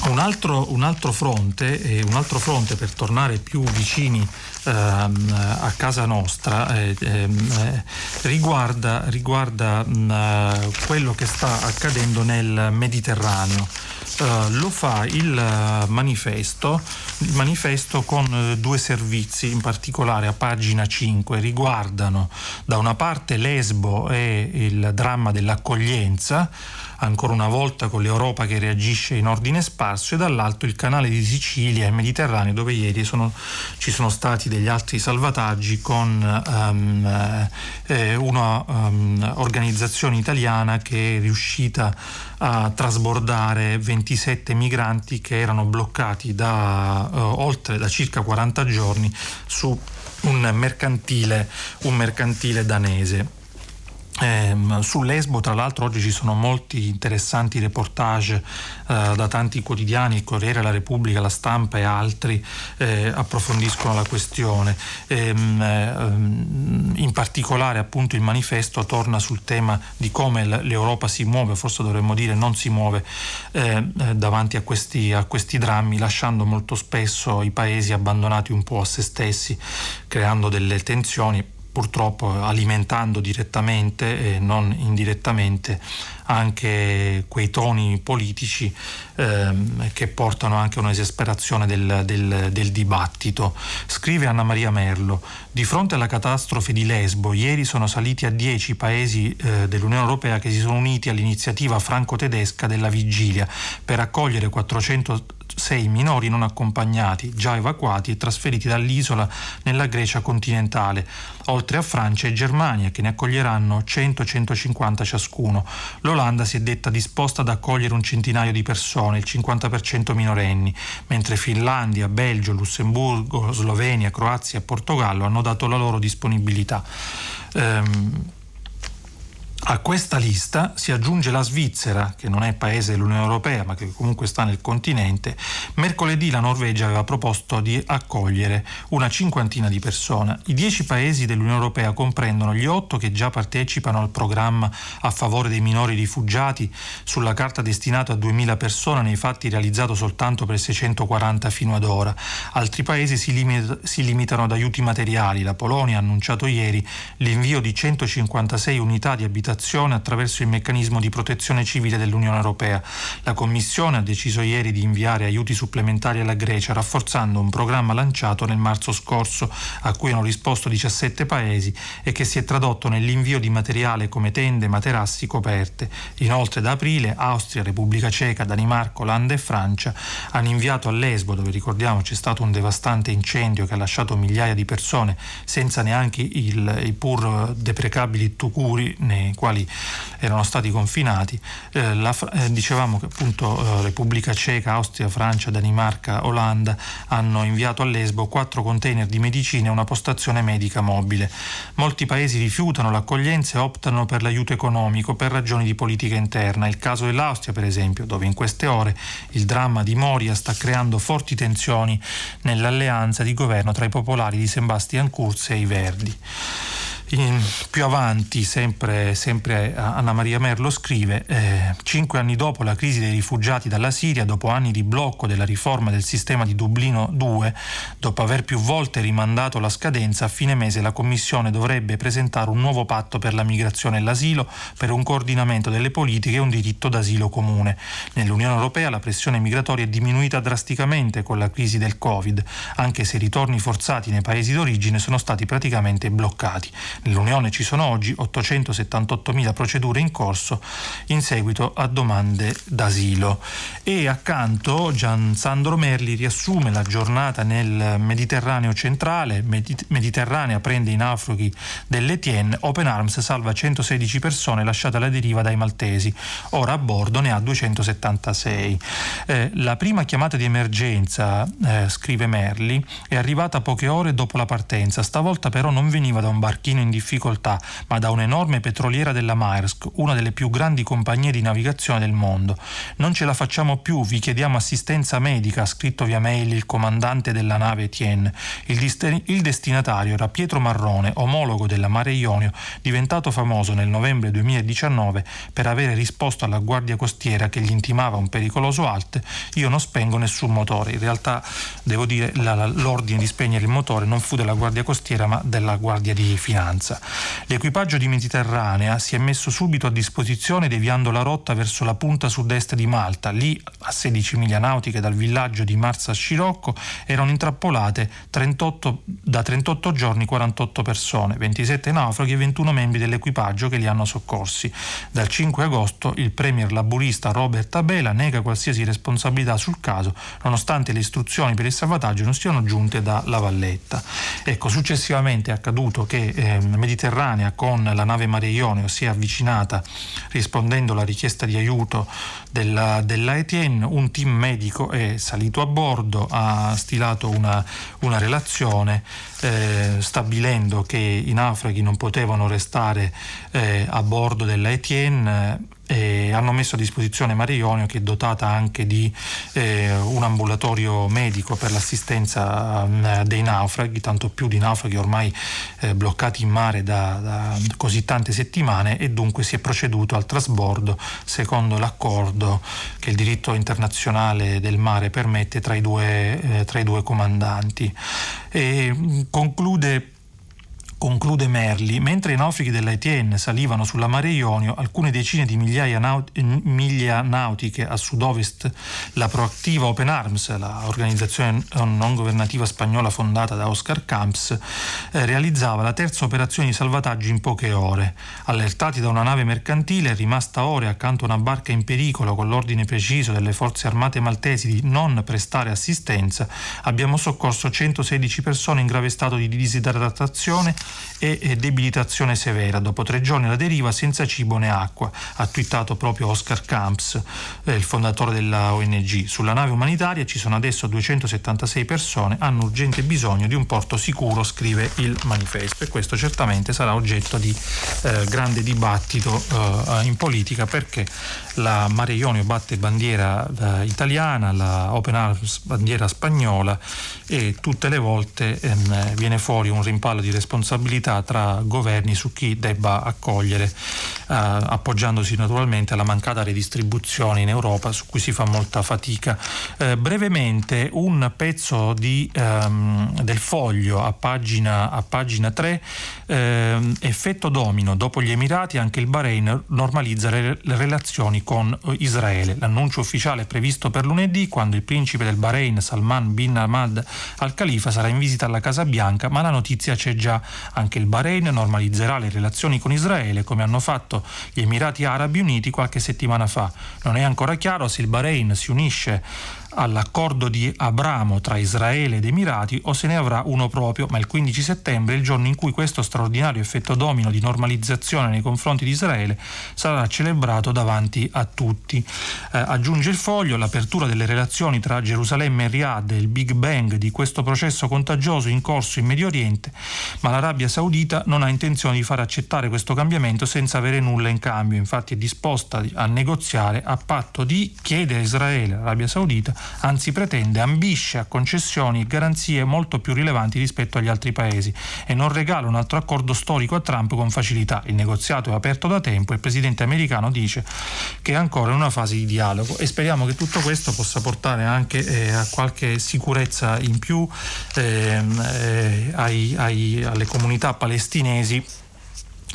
Un altro, un altro, fronte, un altro fronte per tornare più vicini ehm, a casa nostra eh, ehm, riguarda, riguarda mh, eh, quello che sta accadendo nel Mediterraneo. Uh, lo fa il manifesto, il manifesto con uh, due servizi, in particolare a pagina 5, riguardano da una parte Lesbo e il dramma dell'accoglienza, ancora una volta con l'Europa che reagisce in ordine sparso, e dall'altro il canale di Sicilia e Mediterraneo dove ieri sono, ci sono stati degli altri salvataggi con um, eh, una um, italiana che è riuscita a trasbordare 27 migranti che erano bloccati da, uh, oltre, da circa 40 giorni su un mercantile, un mercantile danese. Eh, su Lesbo tra l'altro oggi ci sono molti interessanti reportage eh, da tanti quotidiani, il Corriere, la Repubblica, la Stampa e altri eh, approfondiscono la questione. Ehm, ehm, in particolare appunto il manifesto torna sul tema di come l'Europa si muove, forse dovremmo dire non si muove eh, eh, davanti a questi, a questi drammi, lasciando molto spesso i paesi abbandonati un po' a se stessi, creando delle tensioni purtroppo alimentando direttamente e non indirettamente anche quei toni politici ehm, che portano anche a un'esasperazione del, del, del, dibattito. Scrive Anna Maria Merlo, di fronte alla catastrofe di Lesbo, ieri sono saliti a 10 paesi eh, dell'Unione Europea che si sono uniti all'iniziativa franco-tedesca della vigilia per accogliere 400 sei minori non accompagnati, già evacuati e trasferiti dall'isola nella Grecia continentale, oltre a Francia e Germania che ne accoglieranno 100-150 ciascuno. L'Olanda si è detta disposta ad accogliere un centinaio di persone, il 50% minorenni, mentre Finlandia, Belgio, Lussemburgo, Slovenia, Croazia e Portogallo hanno dato la loro disponibilità. Ehm, a questa lista si aggiunge la Svizzera, che non è paese dell'Unione Europea ma che comunque sta nel continente. Mercoledì la Norvegia aveva proposto di accogliere una cinquantina di persone. I dieci paesi dell'Unione Europea comprendono gli otto che già partecipano al programma a favore dei minori rifugiati, sulla carta destinato a 2000 persone, nei fatti realizzato soltanto per 640 fino ad ora. Altri paesi si, limit- si limitano ad aiuti materiali. La Polonia ha annunciato ieri l'invio di 156 unità di abitazione migrazione attraverso il meccanismo di protezione civile dell'Unione Europea. La Commissione ha deciso ieri di inviare aiuti supplementari alla Grecia, rafforzando un programma lanciato nel marzo scorso, a cui hanno risposto 17 paesi e che si è tradotto nell'invio di materiale come tende, materassi, coperte. Inoltre da aprile Austria, Repubblica Ceca, Danimarca, Olanda e Francia hanno inviato a Lesbo, dove ricordiamo c'è stato un devastante incendio che ha lasciato migliaia di persone senza neanche il, i pur deprecabili tucuri nei quali erano stati confinati. Eh, la, eh, dicevamo che appunto eh, Repubblica Ceca, Austria, Francia, Danimarca, Olanda hanno inviato a Lesbo quattro container di medicine e una postazione medica mobile. Molti paesi rifiutano l'accoglienza e optano per l'aiuto economico per ragioni di politica interna. Il caso dell'Austria, per esempio, dove in queste ore il dramma di Moria sta creando forti tensioni nell'alleanza di governo tra i popolari di Sebastian Kurz e i Verdi. In, più avanti, sempre, sempre, Anna Maria Merlo scrive, eh, cinque anni dopo la crisi dei rifugiati dalla Siria, dopo anni di blocco della riforma del sistema di Dublino 2, dopo aver più volte rimandato la scadenza, a fine mese la Commissione dovrebbe presentare un nuovo patto per la migrazione e l'asilo, per un coordinamento delle politiche e un diritto d'asilo comune. Nell'Unione Europea la pressione migratoria è diminuita drasticamente con la crisi del Covid, anche se i ritorni forzati nei paesi d'origine sono stati praticamente bloccati. Nell'Unione ci sono oggi 878.000 procedure in corso in seguito a domande d'asilo. E accanto Gian Sandro Merli riassume la giornata nel Mediterraneo centrale, Mediterranea prende i naufraghi dell'Etienne, Open Arms salva 116 persone lasciate alla deriva dai maltesi, ora a bordo ne ha 276. Eh, la prima chiamata di emergenza, eh, scrive Merli, è arrivata poche ore dopo la partenza, stavolta però non veniva da un barchino in in difficoltà, ma da un'enorme petroliera della Maersk, una delle più grandi compagnie di navigazione del mondo. Non ce la facciamo più, vi chiediamo assistenza medica, ha scritto via mail il comandante della nave Etienne. Il, dist- il destinatario era Pietro Marrone, omologo della Mare Ionio, diventato famoso nel novembre 2019 per avere risposto alla guardia costiera che gli intimava un pericoloso alt, io non spengo nessun motore. In realtà devo dire la, l'ordine di spegnere il motore non fu della guardia costiera ma della guardia di finanza. L'equipaggio di Mediterranea si è messo subito a disposizione deviando la rotta verso la punta sud-est di Malta. Lì, a 16 miglia nautiche dal villaggio di Marsa Scirocco, erano intrappolate 38, da 38 giorni 48 persone, 27 naufraghi e 21 membri dell'equipaggio che li hanno soccorsi. Dal 5 agosto il premier laburista Robert Abela nega qualsiasi responsabilità sul caso, nonostante le istruzioni per il salvataggio non siano giunte da La Valletta. Ecco, successivamente è accaduto che eh, Mediterranea con la nave Mare Ionio si è avvicinata rispondendo alla richiesta di aiuto della, della Etienne, un team medico è salito a bordo, ha stilato una, una relazione eh, stabilendo che i naufraghi non potevano restare eh, a bordo della Etienne eh, hanno messo a disposizione Mare Ionio che è dotata anche di eh, un ambulatorio medico per l'assistenza eh, dei naufraghi, tanto più di naufraghi ormai eh, bloccati in mare da, da, così tante settimane e dunque si è proceduto al trasbordo secondo l'accordo che il diritto internazionale del mare permette tra i due, eh, tra i due comandanti. E conclude Conclude Merli, mentre i naufraghi della Etienne salivano sulla mare Ionio, alcune decine di migliaia naut- miglia nautiche a sud-ovest, la proattiva Open Arms, l'organizzazione non governativa spagnola fondata da Oscar Camps, eh, realizzava la terza operazione di salvataggio in poche ore. Allertati da una nave mercantile rimasta ore accanto a una barca in pericolo con l'ordine preciso delle forze armate maltesi di non prestare assistenza, abbiamo soccorso 116 persone in grave stato di disidratazione e debilitazione severa. Dopo tre giorni alla deriva senza cibo né acqua, ha twittato proprio Oscar Camps, eh, il fondatore della ONG. Sulla nave umanitaria ci sono adesso 276 persone, hanno urgente bisogno di un porto sicuro, scrive il manifesto. E questo certamente sarà oggetto di eh, grande dibattito eh, in politica perché la Mare Ionio batte bandiera eh, italiana, la Open Arms bandiera spagnola e tutte le volte ehm, viene fuori un rimpallo di responsabilità responsabilità tra governi su chi debba accogliere, eh, appoggiandosi naturalmente alla mancata redistribuzione in Europa su cui si fa molta fatica. Eh, brevemente un pezzo di, ehm, del foglio a pagina, a pagina 3, ehm, effetto domino, dopo gli Emirati anche il Bahrain normalizza le, le relazioni con Israele. L'annuncio ufficiale è previsto per lunedì quando il principe del Bahrain Salman bin Ahmad al-Khalifa sarà in visita alla Casa Bianca, ma la notizia c'è già. Anche il Bahrain normalizzerà le relazioni con Israele come hanno fatto gli Emirati Arabi Uniti qualche settimana fa. Non è ancora chiaro se il Bahrain si unisce all'accordo di Abramo tra Israele ed Emirati o se ne avrà uno proprio, ma il 15 settembre il giorno in cui questo straordinario effetto domino di normalizzazione nei confronti di Israele sarà celebrato davanti a tutti. Eh, aggiunge il foglio l'apertura delle relazioni tra Gerusalemme e Riyadh il Big Bang di questo processo contagioso in corso in Medio Oriente, ma l'Arabia Saudita non ha intenzione di far accettare questo cambiamento senza avere nulla in cambio, infatti è disposta a negoziare a patto di chiedere a Israele, l'Arabia Saudita, anzi pretende, ambisce a concessioni e garanzie molto più rilevanti rispetto agli altri paesi e non regala un altro accordo storico a Trump con facilità. Il negoziato è aperto da tempo e il presidente americano dice che è ancora in una fase di dialogo e speriamo che tutto questo possa portare anche eh, a qualche sicurezza in più ehm, eh, ai, ai, alle comunità palestinesi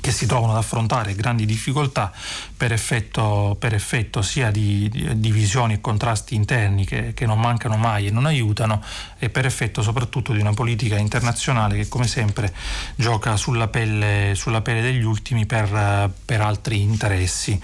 che si trovano ad affrontare grandi difficoltà per effetto, per effetto sia di, di, divisioni e contrasti interni che, che, non mancano mai e non aiutano e per effetto soprattutto di una politica internazionale che come sempre gioca sulla pelle, sulla pelle degli ultimi per, per altri interessi.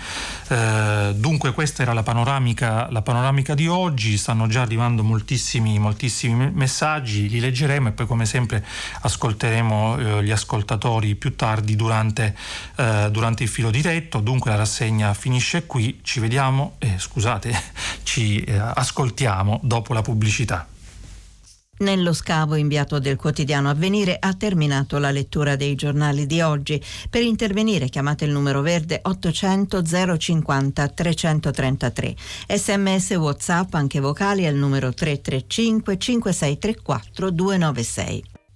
Eh, dunque questa era la panoramica, la panoramica, di oggi, stanno già arrivando moltissimi, moltissimi messaggi, li leggeremo e poi come sempre ascolteremo eh, gli ascoltatori più tardi durante eh, durante il filo diretto, dunque la rassegna finisce qui, ci vediamo, eh, scusate, ci eh, ascoltiamo dopo la pubblicità. Nello scavo inviato del quotidiano Avvenire ha terminato la lettura dei giornali di oggi. Per intervenire chiamate il numero verde 800 050 333. Sms WhatsApp anche vocali al numero 335 5634 296.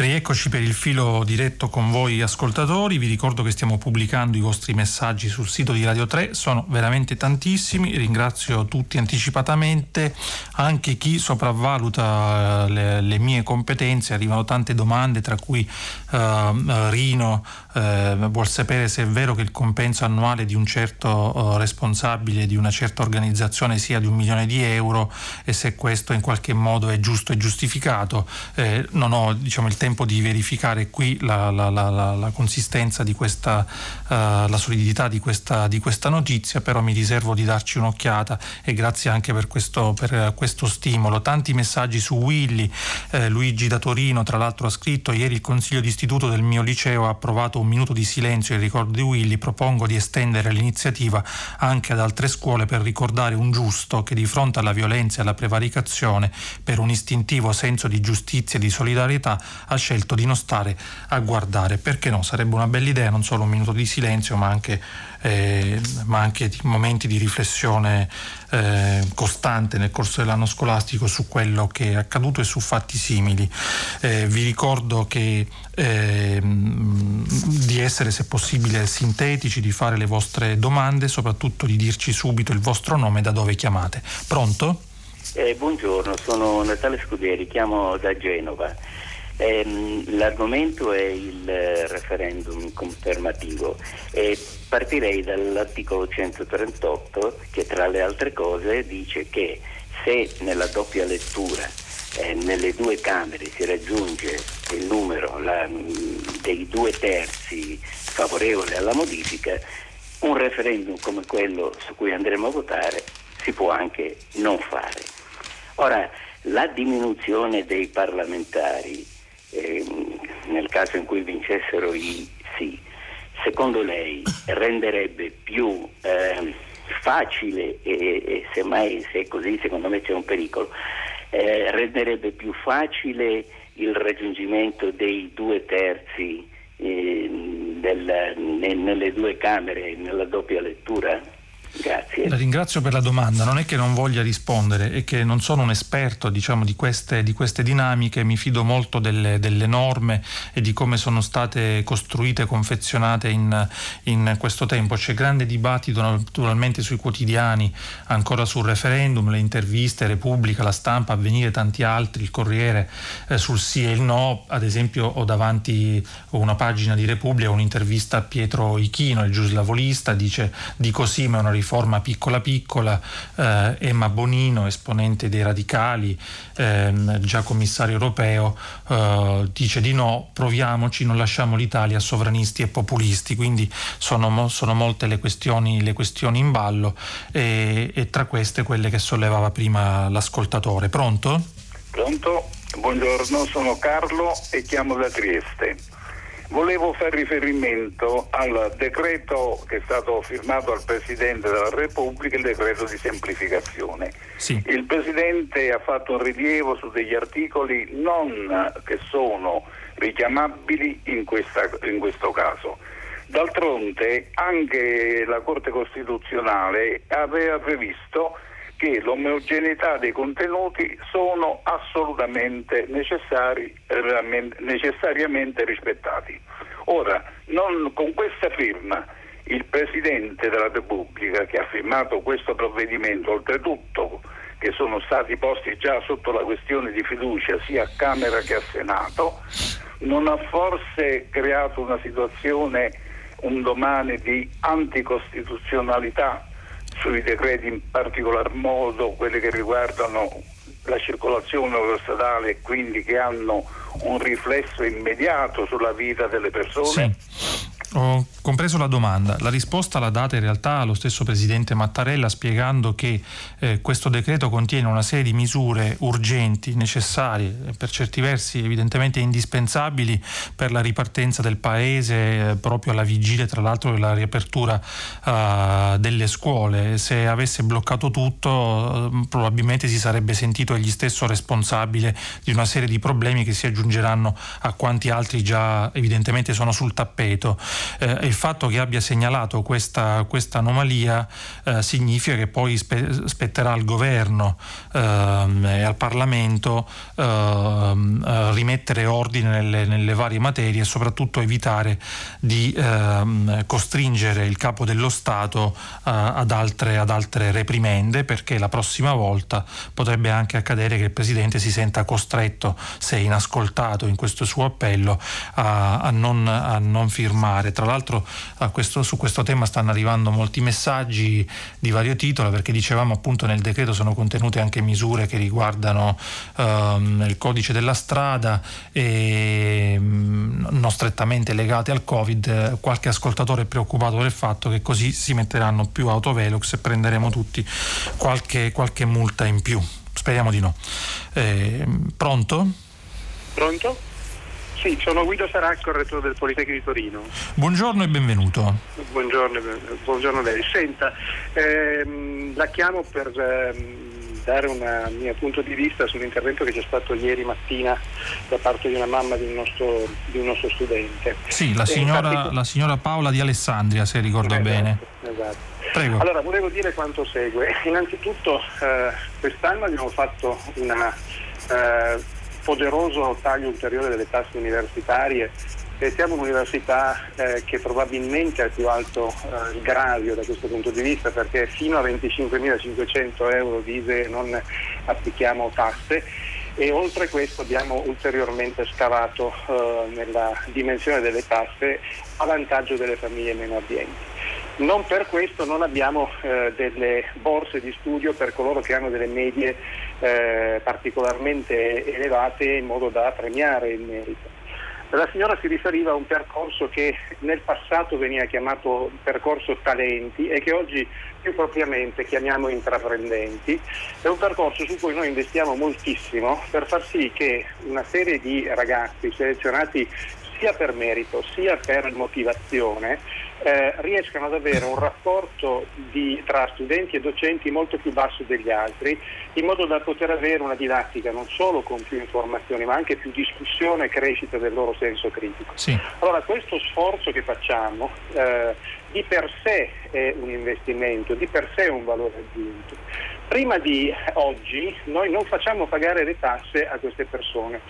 Rieccoci per il filo diretto con voi ascoltatori, vi ricordo che stiamo pubblicando i vostri messaggi sul sito di Radio 3, sono veramente tantissimi, ringrazio tutti anticipatamente, anche chi sopravvaluta eh, le, le mie competenze, arrivano tante domande tra cui uh, Rino uh, vuol sapere se è vero che il compenso annuale di un certo uh, responsabile di una certa organizzazione sia di un milione di euro e se questo in qualche modo è giusto e giustificato. Non ho diciamo, il tempo di verificare qui la, la, la, la consistenza di questa, uh, la solidità di questa, di questa, notizia, però mi riservo di darci un'occhiata e grazie anche per questo, per questo stimolo. Tanti messaggi su Willy, eh, Luigi da Torino tra l'altro ha scritto ieri il consiglio d'istituto del mio liceo ha approvato un minuto di silenzio in ricordo di Willy, propongo di estendere l'iniziativa anche ad altre scuole per ricordare un giusto che di fronte alla violenza e alla prevaricazione per un istintivo senso di giustizia e di solidarietà ha scelto di non stare a guardare. Perché no? Sarebbe una bella idea, non solo un minuto di silenzio, ma anche, eh, ma anche di momenti di riflessione eh, costante nel corso dell'anno scolastico su quello che è accaduto e su fatti simili. Eh, vi ricordo che ehm, di essere, se possibile, sintetici, di fare le vostre domande, soprattutto di dirci subito il vostro nome e da dove chiamate. Pronto? Eh, buongiorno, sono Natale Scuderi, chiamo da Genova. Eh, l'argomento è il eh, referendum confermativo e partirei dall'articolo 138 che tra le altre cose dice che se nella doppia lettura eh, nelle due Camere si raggiunge il numero la, dei due terzi favorevoli alla modifica, un referendum come quello su cui andremo a votare si può anche non fare. Ora, la diminuzione dei parlamentari eh, nel caso in cui vincessero i sì, secondo lei renderebbe più eh, facile, e, e semmai se è così secondo me c'è un pericolo, eh, renderebbe più facile il raggiungimento dei due terzi eh, del, nelle due Camere nella doppia lettura? Grazie. La ringrazio per la domanda. Non è che non voglia rispondere, è che non sono un esperto diciamo, di, queste, di, queste, dinamiche, mi fido molto delle, delle, norme e di come sono state costruite confezionate in, in, questo tempo. C'è grande dibattito naturalmente sui quotidiani, ancora sul referendum, le interviste, Repubblica, la stampa, Avvenire, tanti altri, il Corriere eh, sul sì e il no. Ad esempio ho davanti una pagina di Repubblica, un'intervista a Pietro Ichino, il giuslavolista, dice dico sì ma è una riforma piccola piccola, eh, Emma Bonino, esponente dei radicali, ehm, già commissario europeo, eh, dice di no, proviamoci, non lasciamo l'Italia sovranisti e populisti, quindi sono, sono molte le questioni, le questioni, in ballo e, e tra queste quelle che sollevava prima l'ascoltatore. Pronto? Pronto? Buongiorno, sono Carlo e chiamo da Trieste. Volevo fare riferimento al decreto che è stato firmato al Presidente della Repubblica, il decreto di semplificazione. Sì. Il Presidente ha fatto un rilievo su degli articoli non che sono richiamabili in, questa, in questo caso. D'altronde anche la Corte Costituzionale aveva previsto che l'omogeneità dei contenuti sono assolutamente necessari, necessariamente rispettati. Ora, non, con questa firma il Presidente della Repubblica che ha firmato questo provvedimento, oltretutto che sono stati posti già sotto la questione di fiducia sia a Camera che a Senato, non ha forse creato una situazione un domani di anticostituzionalità sui decreti in particolar modo quelli che riguardano la circolazione autostradale e quindi che hanno un riflesso immediato sulla vita delle persone? Sì. Ho compreso la domanda. La risposta l'ha data in realtà lo stesso Presidente Mattarella spiegando che eh, questo decreto contiene una serie di misure urgenti, necessarie, per certi versi evidentemente indispensabili per la ripartenza del Paese, eh, proprio alla vigilia tra l'altro della riapertura eh, delle scuole. Se avesse bloccato tutto eh, probabilmente si sarebbe sentito egli stesso responsabile di una serie di problemi che si aggiungeranno a quanti altri già evidentemente sono sul tappeto eh, fatto che abbia segnalato questa, anomalia eh, significa che poi spe- spetterà al governo ehm, e al Parlamento ehm, eh, rimettere ordine nelle, nelle, varie materie e soprattutto evitare di ehm, costringere il capo dello Stato eh, ad altre, ad altre reprimende perché la prossima volta potrebbe anche accadere che il Presidente si senta costretto, se inascoltato in questo suo appello, a, a, non, a non firmare. Tra l'altro questo, su questo tema stanno arrivando molti messaggi di vario titolo perché dicevamo appunto nel decreto sono contenute anche misure che riguardano ehm, il codice della strada e mm, non strettamente legate al Covid. Qualche ascoltatore è preoccupato del fatto che così si metteranno più autovelox e prenderemo tutti qualche, qualche multa in più. Speriamo di no. Eh, pronto? Pronto? Sì, sono Guido Saracco, rettore del Politecnico di Torino. Buongiorno e benvenuto. Buongiorno, buongiorno a lei. Senta, ehm, la chiamo per ehm, dare un mio punto di vista sull'intervento che c'è stato ieri mattina da parte di una mamma di un nostro, di un nostro studente. Sì, la signora, infatti... la signora, Paola di Alessandria, se ricordo esatto, bene. Esatto. Prego. Allora, volevo dire quanto segue. Innanzitutto, eh, quest'anno abbiamo fatto una... Eh, poderoso taglio ulteriore delle tasse universitarie e siamo un'università eh, che probabilmente ha più alto eh, sgravio da questo punto di vista perché fino a 25.500 euro di ISE non applichiamo tasse e oltre questo abbiamo ulteriormente scavato eh, nella dimensione delle tasse a vantaggio delle famiglie meno abbienti. Non per questo non abbiamo eh, delle borse di studio per coloro che hanno delle medie eh, particolarmente elevate in modo da premiare il merito. La signora si riferiva a un percorso che nel passato veniva chiamato percorso talenti e che oggi più propriamente chiamiamo intraprendenti. È un percorso su cui noi investiamo moltissimo per far sì che una serie di ragazzi selezionati sia per merito sia per motivazione eh, riescano ad avere un rapporto di, tra studenti e docenti molto più basso degli altri, in modo da poter avere una didattica non solo con più informazioni, ma anche più discussione e crescita del loro senso critico. Sì. Allora questo sforzo che facciamo eh, di per sé è un investimento, di per sé è un valore aggiunto. Prima di oggi noi non facciamo pagare le tasse a queste persone.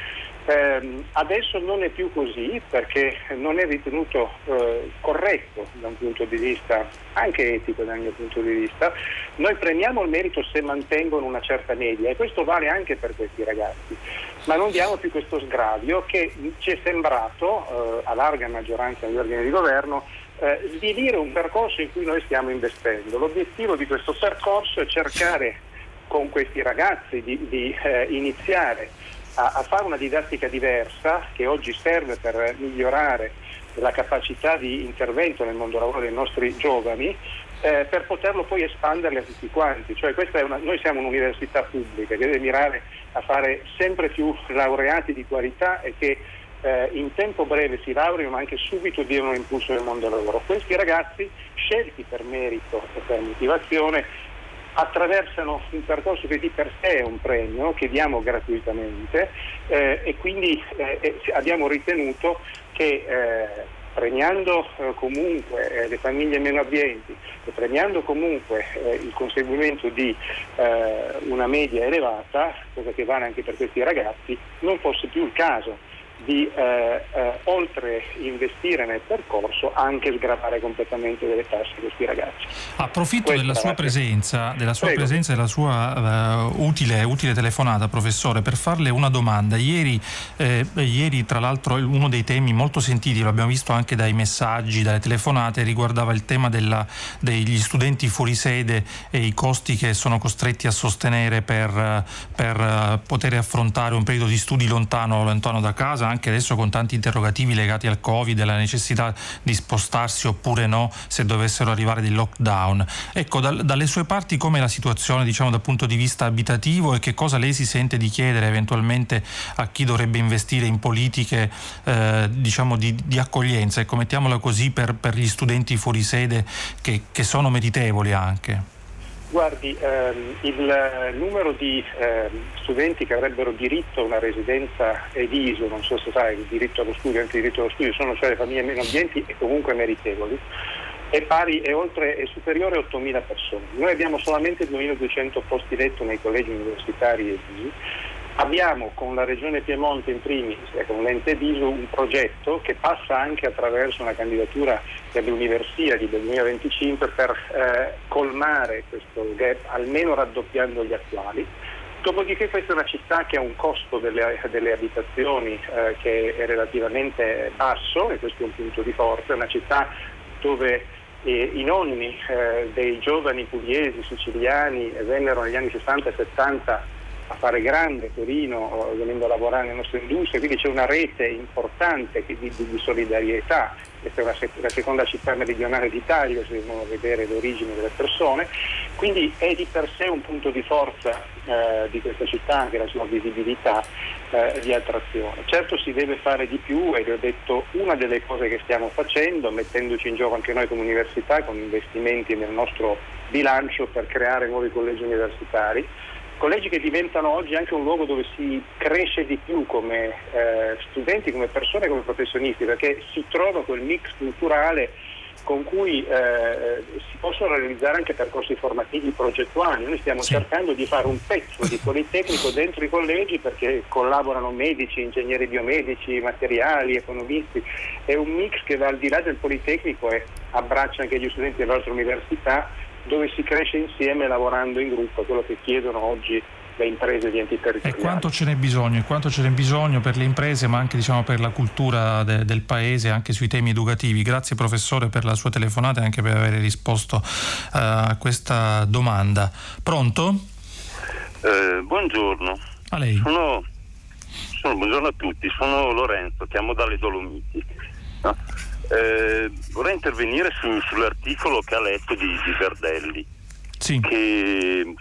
Eh, adesso non è più così perché non è ritenuto eh, corretto da un punto di vista anche etico dal mio punto di vista. Noi premiamo il merito se mantengono una certa media e questo vale anche per questi ragazzi, ma non diamo più questo sgravio che ci è sembrato eh, a larga maggioranza negli organi di governo eh, svilire un percorso in cui noi stiamo investendo. L'obiettivo di questo percorso è cercare con questi ragazzi di, di eh, iniziare a, a, fare una didattica diversa che oggi serve per migliorare la capacità di intervento nel mondo lavoro dei nostri giovani eh, per poterlo poi espanderli a tutti quanti. Cioè, una, noi siamo un'università pubblica che deve mirare a fare sempre più laureati di qualità e che eh, in tempo breve si laureano ma anche subito diano impulso nel mondo del lavoro. Questi ragazzi, scelti per merito e per motivazione, attraversano un percorso che di per sé è un premio che diamo gratuitamente eh, e quindi eh, abbiamo ritenuto che eh, premiando eh, comunque eh, le famiglie meno abbienti e premiando comunque eh, il conseguimento di una media elevata, cosa che vale anche per questi ragazzi, non fosse più il caso di eh, eh, oltre investire nel percorso anche sgravare completamente delle tasse a questi ragazzi. Approfitto della sua, presenza, della sua presenza e della sua uh, utile, utile, telefonata, professore, per farle una domanda. Ieri, eh, ieri, tra l'altro, uno dei temi molto sentiti, lo abbiamo visto anche dai messaggi, dalle telefonate, riguardava il tema della, degli studenti fuori sede e i costi che sono costretti a sostenere per, per uh, poter affrontare un periodo di studi lontano, lontano da casa anche adesso con tanti interrogativi legati al Covid e alla necessità di spostarsi oppure no se dovessero arrivare dei lockdown. Ecco, dal, dalle sue parti com'è la situazione diciamo, dal punto di vista abitativo e che cosa lei si sente di chiedere eventualmente a chi dovrebbe investire in politiche eh, diciamo, di, di, accoglienza, ecco, mettiamola così, per, per gli studenti fuori sede che, che sono meritevoli anche? Guardi, ehm, il numero di ehm, studenti che avrebbero diritto a una residenza ediso, non so se sai, il diritto allo studio, anche il diritto allo studio, sono cioè le famiglie meno ambienti e comunque meritevoli, è pari, è, oltre, è superiore a 8.000 persone. Noi abbiamo solamente 2.200 posti letto nei collegi universitari edisi Abbiamo con la Regione Piemonte in primis e con l'ente Viso un progetto che passa anche attraverso una candidatura per le universiadi del 2025 per eh, colmare questo gap, almeno raddoppiando gli attuali. Dopodiché questa è una città che ha un costo delle, delle abitazioni eh, che è relativamente basso e questo è un punto di forza, è una città dove eh, i nonni eh, dei giovani pugliesi, siciliani vennero negli anni 60 e 70 a fare grande Torino venendo a lavorare nelle nostre industrie, quindi c'è una rete importante di, di, di solidarietà, questa è la, la, seconda città meridionale d'Italia se dobbiamo vedere l'origine delle persone, quindi è di per sé un punto di forza eh, di questa città, anche la sua visibilità eh, di attrazione. Certo si deve fare di più e vi ho detto una delle cose che stiamo facendo, mettendoci in gioco anche noi come università con investimenti nel nostro bilancio per creare nuovi collegi universitari collegi che diventano oggi anche un luogo dove si cresce di più come eh, studenti, come persone, come professionisti, perché si trova quel mix culturale con cui eh, si possono realizzare anche percorsi formativi progettuali. Noi stiamo sì. cercando di fare un pezzo di Politecnico dentro i collegi perché collaborano medici, ingegneri biomedici, materiali, economisti. È un mix che va al di là del Politecnico e abbraccia anche gli studenti delle altre università dove si cresce insieme lavorando in gruppo, quello che chiedono oggi le imprese di enti territoriali. E quanto ce n'è bisogno? E quanto ce n'è bisogno per le imprese, ma anche diciamo, per la cultura de, del paese, anche sui temi educativi? Grazie professore per la sua telefonata e anche per aver risposto uh, a questa domanda. Pronto? Eh, buongiorno. A lei. Sono, sono, buongiorno a tutti, sono Lorenzo, chiamo dalle Dolomiti. No? Eh, vorrei intervenire su, sull'articolo che ha letto di, di Verdelli, sì. che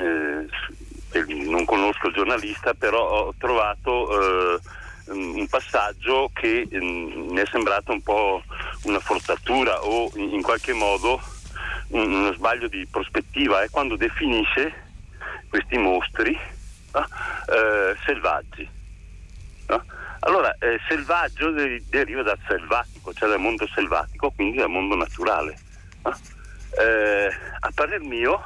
eh, non conosco il giornalista, però ho trovato eh, un passaggio che mm, mi è sembrato un po' una forzatura o in qualche modo uno sbaglio di prospettiva, è quando definisce questi mostri eh, selvaggi. No? Allora, eh, selvaggio deriva dal selvatico, cioè dal mondo selvatico, quindi dal mondo naturale. Eh, a parer mio,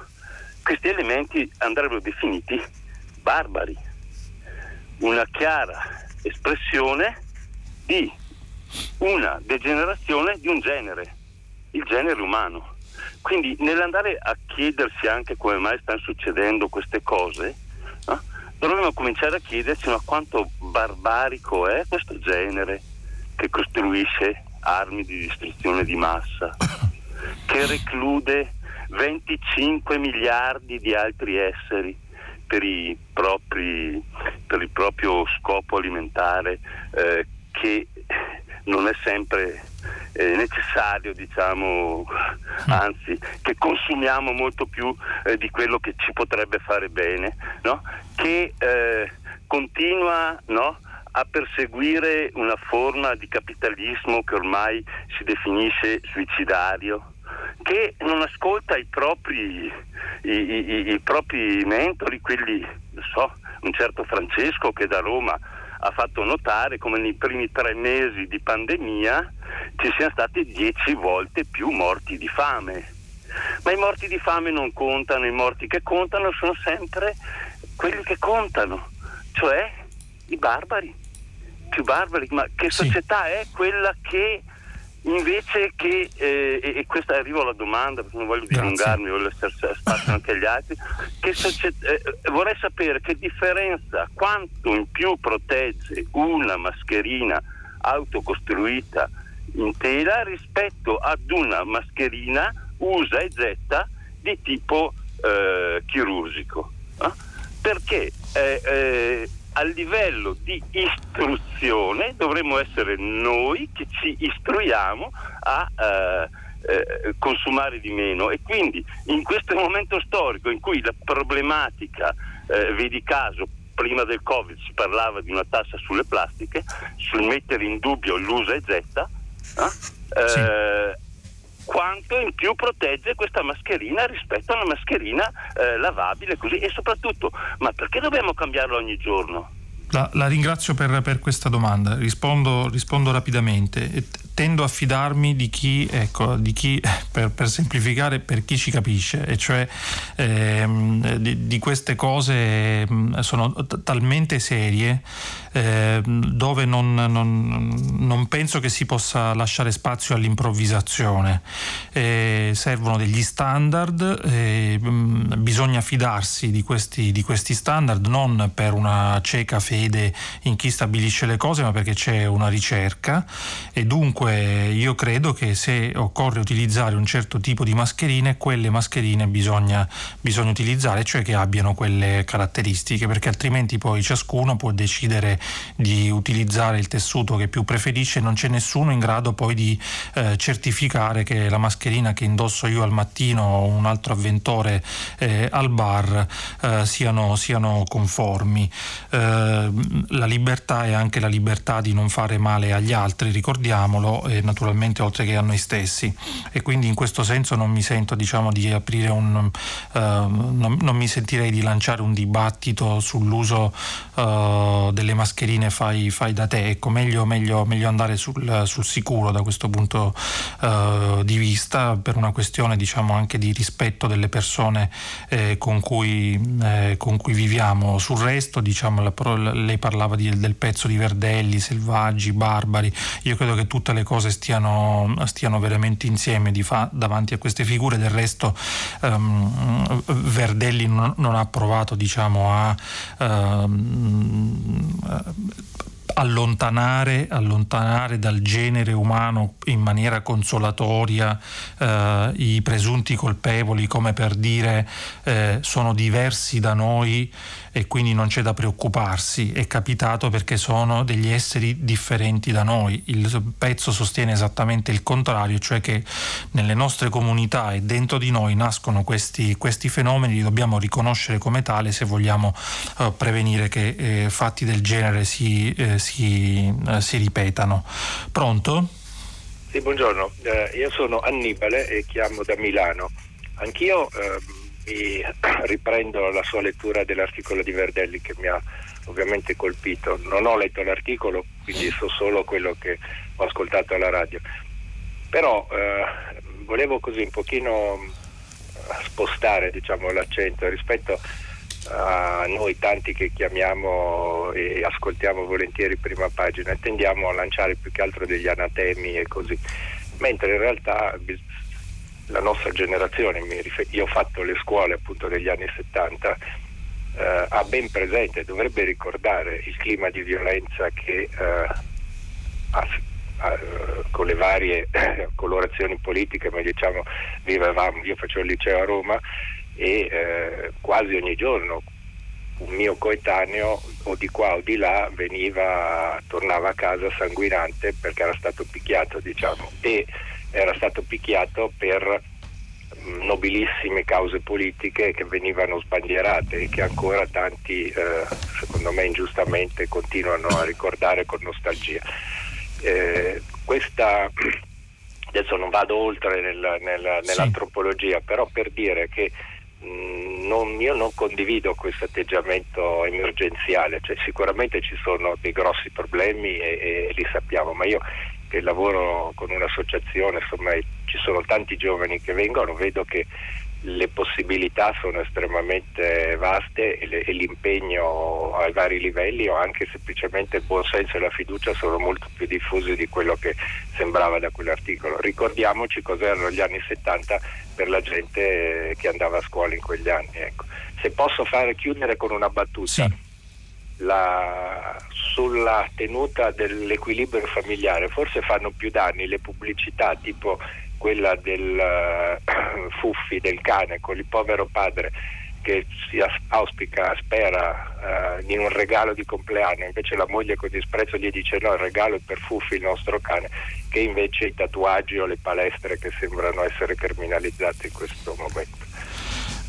questi elementi andrebbero definiti barbari, una chiara espressione di una degenerazione di un genere, il genere umano. Quindi nell'andare a chiedersi anche come mai stanno succedendo queste cose? Dovremmo cominciare a chiederci ma quanto barbarico è questo genere che costruisce armi di distruzione di massa, che reclude 25 miliardi di altri esseri per, propri, per il proprio scopo alimentare, eh, che non è sempre eh, necessario, diciamo, anzi, che consumiamo molto più eh, di quello che ci potrebbe fare bene, no? che eh, continua no? a perseguire una forma di capitalismo che ormai si definisce suicidario, che non ascolta i propri, i, i, i propri mentori, quelli, non so, un certo Francesco che da Roma ha fatto notare come nei primi tre mesi di pandemia ci siano stati dieci volte più morti di fame. Ma i morti di fame non contano, i morti che contano sono sempre quelli che contano, cioè i barbari, più barbari, ma che società sì. è quella che invece che, eh, e questa arrivo alla domanda perché non voglio dilungarmi, voglio lasciare spazio anche agli altri, società, eh, vorrei sapere che differenza, quanto in più protegge una mascherina autocostruita in tela rispetto ad una mascherina usa e getta di tipo eh, chirurgico. Eh? Perché eh, eh, a livello di istruzione dovremmo essere noi che ci istruiamo a eh, eh, consumare di meno e quindi in questo momento storico in cui la problematica, eh, vedi caso, prima del Covid si parlava di una tassa sulle plastiche, sul mettere in dubbio l'usa e getta, eh, sì. Quanto in più protegge questa mascherina rispetto a una mascherina eh, lavabile così. E soprattutto, ma perché dobbiamo cambiarla ogni giorno? La, la ringrazio per, per, questa domanda, rispondo, rispondo rapidamente tendo a fidarmi di chi, ecco, di chi per, per, semplificare, per chi ci capisce, e cioè ehm, di, di, queste cose ehm, sono t- talmente serie eh, dove non, non, non, penso che si possa lasciare spazio all'improvvisazione. Eh, servono degli standard, eh, bisogna fidarsi di questi, di questi standard non per una cieca fede in chi stabilisce le cose, ma perché c'è una ricerca e dunque Dunque io credo che se occorre utilizzare un certo tipo di mascherine, quelle mascherine bisogna, bisogna utilizzare, cioè che abbiano quelle caratteristiche, perché altrimenti poi ciascuno può decidere di utilizzare il tessuto che più preferisce non c'è nessuno in grado poi di eh, certificare che la mascherina che indosso io al mattino o un altro avventore eh, al bar eh, siano, siano, conformi. Eh, la libertà è anche la libertà di non fare male agli altri, ricordiamolo, e naturalmente oltre che a noi stessi. E quindi in questo senso non mi sento diciamo di aprire un uh, non, non, mi sentirei di lanciare un dibattito sull'uso uh, delle mascherine fai, fai, da te. Ecco meglio, meglio, meglio andare sul, sul, sicuro da questo punto uh, di vista per una questione diciamo anche di rispetto delle persone eh, con, cui, eh, con, cui, viviamo. Sul resto diciamo la, lei parlava di, del pezzo di Verdelli selvaggi barbari. Io credo che tutte le cose stiano, stiano veramente insieme fa, davanti a queste figure. Del resto um, Verdelli non, non, ha provato diciamo, a um, allontanare, allontanare, dal genere umano in maniera consolatoria eh, i presunti colpevoli come per dire eh, sono diversi da noi e quindi non c'è da preoccuparsi, è capitato perché sono degli esseri differenti da noi. Il pezzo sostiene esattamente il contrario, cioè che nelle nostre comunità e dentro di noi nascono questi, questi fenomeni, li dobbiamo riconoscere come tale se vogliamo eh, prevenire che eh, fatti del genere si, eh, si, eh, si ripetano. Pronto? Sì, buongiorno, eh, io sono Annibale e chiamo da Milano. Anch'io ehm, mi riprendo la sua lettura dell'articolo di Verdelli che mi ha ovviamente colpito. Non ho letto l'articolo, quindi so solo quello che ho ascoltato alla radio. Però eh, volevo così un pochino eh, spostare diciamo, l'accento rispetto a noi tanti che chiamiamo e ascoltiamo volentieri prima pagina e tendiamo a lanciare più che altro degli anatemi e così, mentre in realtà la nostra generazione, io ho fatto le scuole appunto degli anni 70, eh, ha ben presente, dovrebbe ricordare il clima di violenza che eh, ha, ha, con le varie colorazioni politiche, ma diciamo vivevamo, io facevo il liceo a Roma e eh, quasi ogni giorno un mio coetaneo o di qua o di là veniva, tornava a casa sanguinante perché era stato picchiato diciamo e era stato picchiato per mm, nobilissime cause politiche che venivano sbandierate e che ancora tanti, eh, secondo me ingiustamente, continuano a ricordare con nostalgia. Eh, questa, adesso non vado oltre nel, nel, nell'antropologia, sì. però per dire che mh, mm, non, io non condivido questo atteggiamento emergenziale, cioè, sicuramente ci sono dei grossi problemi e, e li sappiamo, ma io che lavoro con un'associazione, insomma ci sono tanti giovani che vengono, vedo che le possibilità sono estremamente vaste e, le, e, l'impegno ai vari livelli o anche semplicemente il buon senso e la fiducia sono molto più diffusi di quello che sembrava da quell'articolo. Ricordiamoci cos'erano gli anni 70 per la gente che andava a scuola in quegli anni. Ecco. Se posso fare chiudere con una battuta. Sì. La, sulla tenuta dell'equilibrio familiare forse fanno più danni le pubblicità tipo quella del uh, Fuffi, del cane, con il povero padre che si auspica, spera uh, in un regalo di compleanno, invece la moglie con disprezzo gli dice no, il regalo è per Fuffi, il nostro cane, che invece i tatuaggi o le palestre che sembrano essere criminalizzate in questo momento.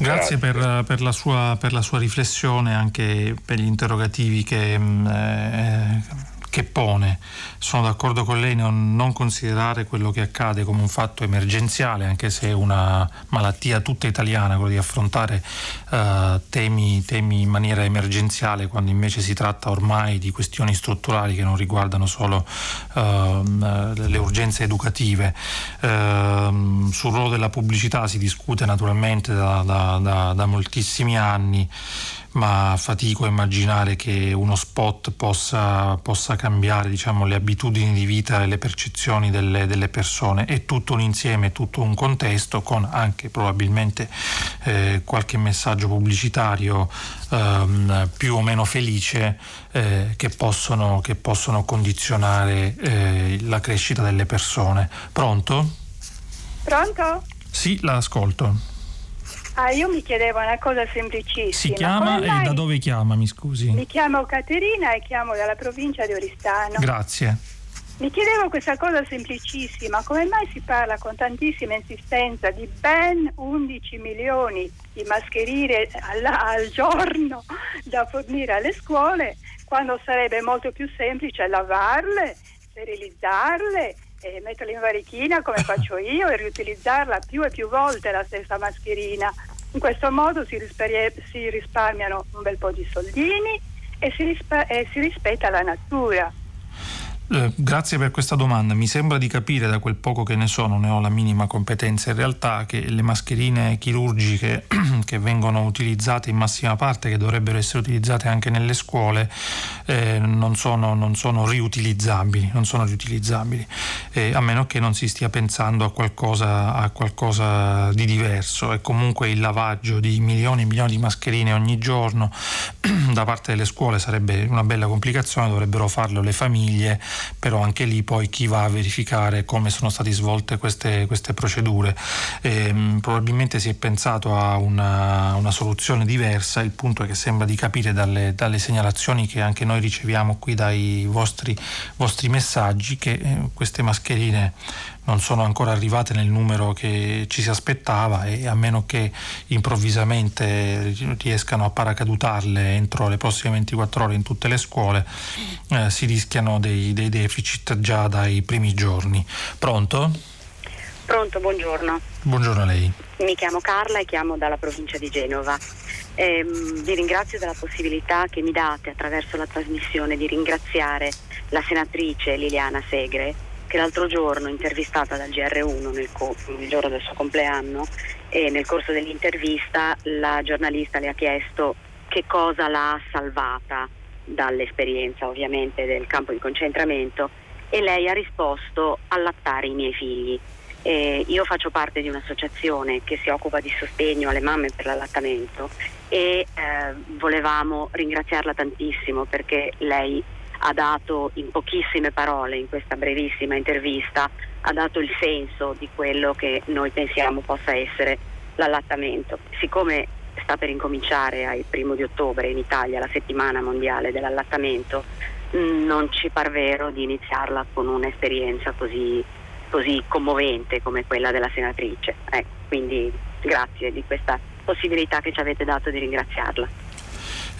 Grazie, Grazie. Per, per, la sua, per, la sua, riflessione, anche per gli interrogativi che... Mm, eh, che pone. Sono d'accordo con lei non, non considerare quello che accade come un fatto emergenziale, anche se è una malattia tutta italiana, quello di affrontare uh, temi, temi, in maniera emergenziale, quando invece si tratta ormai di questioni strutturali che non riguardano solo uh, le urgenze educative. Uh, sul ruolo della pubblicità si discute naturalmente da, da, da, da moltissimi anni ma fatico a immaginare che uno spot possa, possa cambiare diciamo, le abitudini di vita e le percezioni delle, delle, persone. È tutto un insieme, tutto un contesto con anche probabilmente eh, qualche messaggio pubblicitario ehm, più o meno felice eh, che, possono, che, possono, condizionare eh, la crescita delle persone. Pronto? Pronto? Sì, la ascolto. Ah, io mi chiedevo una cosa semplicissima. Si chiama e da dove chiama, mi scusi? Mi chiamo Caterina e chiamo dalla provincia di Oristano. Grazie. Mi chiedevo questa cosa semplicissima, come mai si parla con tantissima insistenza di ben 11 milioni di mascherine al, al giorno da fornire alle scuole, quando sarebbe molto più semplice lavarle, sterilizzarle e metterla in varichina come faccio io e riutilizzarla più e più volte la stessa mascherina. In questo modo si, risper- si risparmiano un bel po' di soldini e si, rispe- e si rispetta la natura. Eh, grazie per questa domanda. Mi sembra di capire da quel poco che ne so, non ne ho la minima competenza in realtà, che le mascherine chirurgiche che vengono utilizzate in massima parte, che dovrebbero essere utilizzate anche nelle scuole, eh, non, sono, non, sono, riutilizzabili, non sono riutilizzabili eh, a meno che non si stia pensando a qualcosa, a qualcosa di diverso. E comunque il lavaggio di milioni e milioni di mascherine ogni giorno da parte delle scuole sarebbe una bella complicazione, dovrebbero farlo le famiglie però anche lì poi chi va a verificare come sono state svolte queste, queste procedure. E, ehm, probabilmente si è pensato a una, una, soluzione diversa, il punto è che sembra di capire dalle, dalle segnalazioni che anche noi riceviamo qui dai vostri, vostri messaggi che eh, queste mascherine non sono ancora arrivate nel numero che ci si aspettava e a meno che improvvisamente riescano a paracadutarle entro le prossime 24 ore in tutte le scuole eh, si rischiano dei, dei deficit già dai primi giorni. Pronto? Pronto, buongiorno. Buongiorno a lei. Mi chiamo Carla e chiamo dalla provincia di Genova. Eh, vi ringrazio della possibilità che mi date attraverso la trasmissione di ringraziare la senatrice Liliana Segre che l'altro giorno intervistata dal GR1 nel, co- il giorno del suo compleanno e nel corso dell'intervista la giornalista le ha chiesto che cosa l'ha salvata dall'esperienza ovviamente del campo di concentramento e lei ha risposto allattare i miei figli. Eh, io faccio parte di un'associazione che si occupa di sostegno alle mamme per l'allattamento e eh, volevamo ringraziarla tantissimo perché lei ha dato in pochissime parole in questa brevissima intervista, ha dato il senso di quello che noi pensiamo possa essere l'allattamento. Siccome sta per incominciare al primo di ottobre in Italia la settimana mondiale dell'allattamento, mm, non ci par vero di iniziarla con un'esperienza così, così commovente come quella della senatrice. Eh, quindi grazie di questa possibilità che ci avete dato di ringraziarla.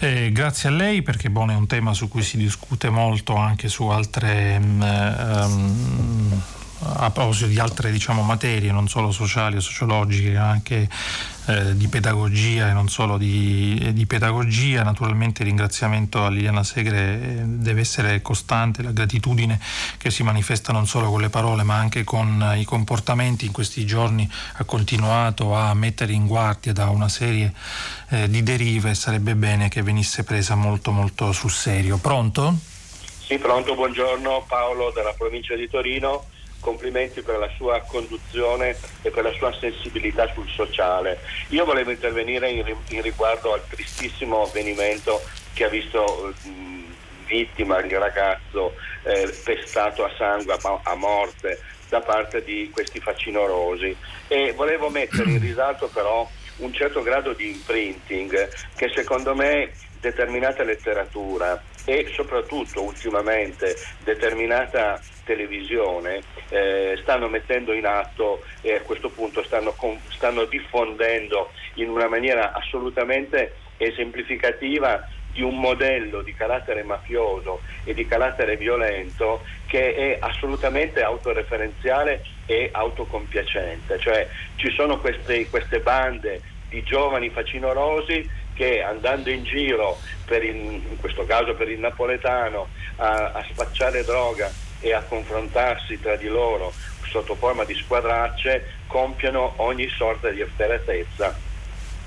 Eh, grazie a lei perché bon, è un tema su cui si discute molto anche su altre um, a proposito di altre diciamo, materie, non solo sociali o sociologiche, anche eh, di pedagogia e non solo di, di, pedagogia. Naturalmente il ringraziamento a Liliana Segre eh, deve essere costante, la gratitudine che si manifesta non solo con le parole ma anche con i comportamenti. In questi giorni ha continuato a mettere in guardia da una serie eh, di derive e sarebbe bene che venisse presa molto molto sul serio. Pronto? Sì, pronto, buongiorno Paolo dalla provincia di Torino complimenti per la sua conduzione e per la sua sensibilità sul sociale. Io volevo intervenire in, in riguardo al tristissimo avvenimento che ha visto mh, vittima il ragazzo eh, pestato a sangue, a, a morte da parte di questi facinorosi e volevo mettere in risalto però un certo grado di imprinting che secondo me determinata letteratura e soprattutto ultimamente determinata televisione eh, stanno mettendo in atto e a questo punto stanno, stanno diffondendo in una maniera assolutamente esemplificativa di un modello di carattere mafioso e di carattere violento che è assolutamente autoreferenziale e autocompiacente, cioè ci sono queste, queste bande di giovani facinorosi che andando in giro, il, in questo caso per il napoletano, a, a spacciare droga e a confrontarsi tra di loro sotto forma di squadracce, compiono ogni sorta di efferatezza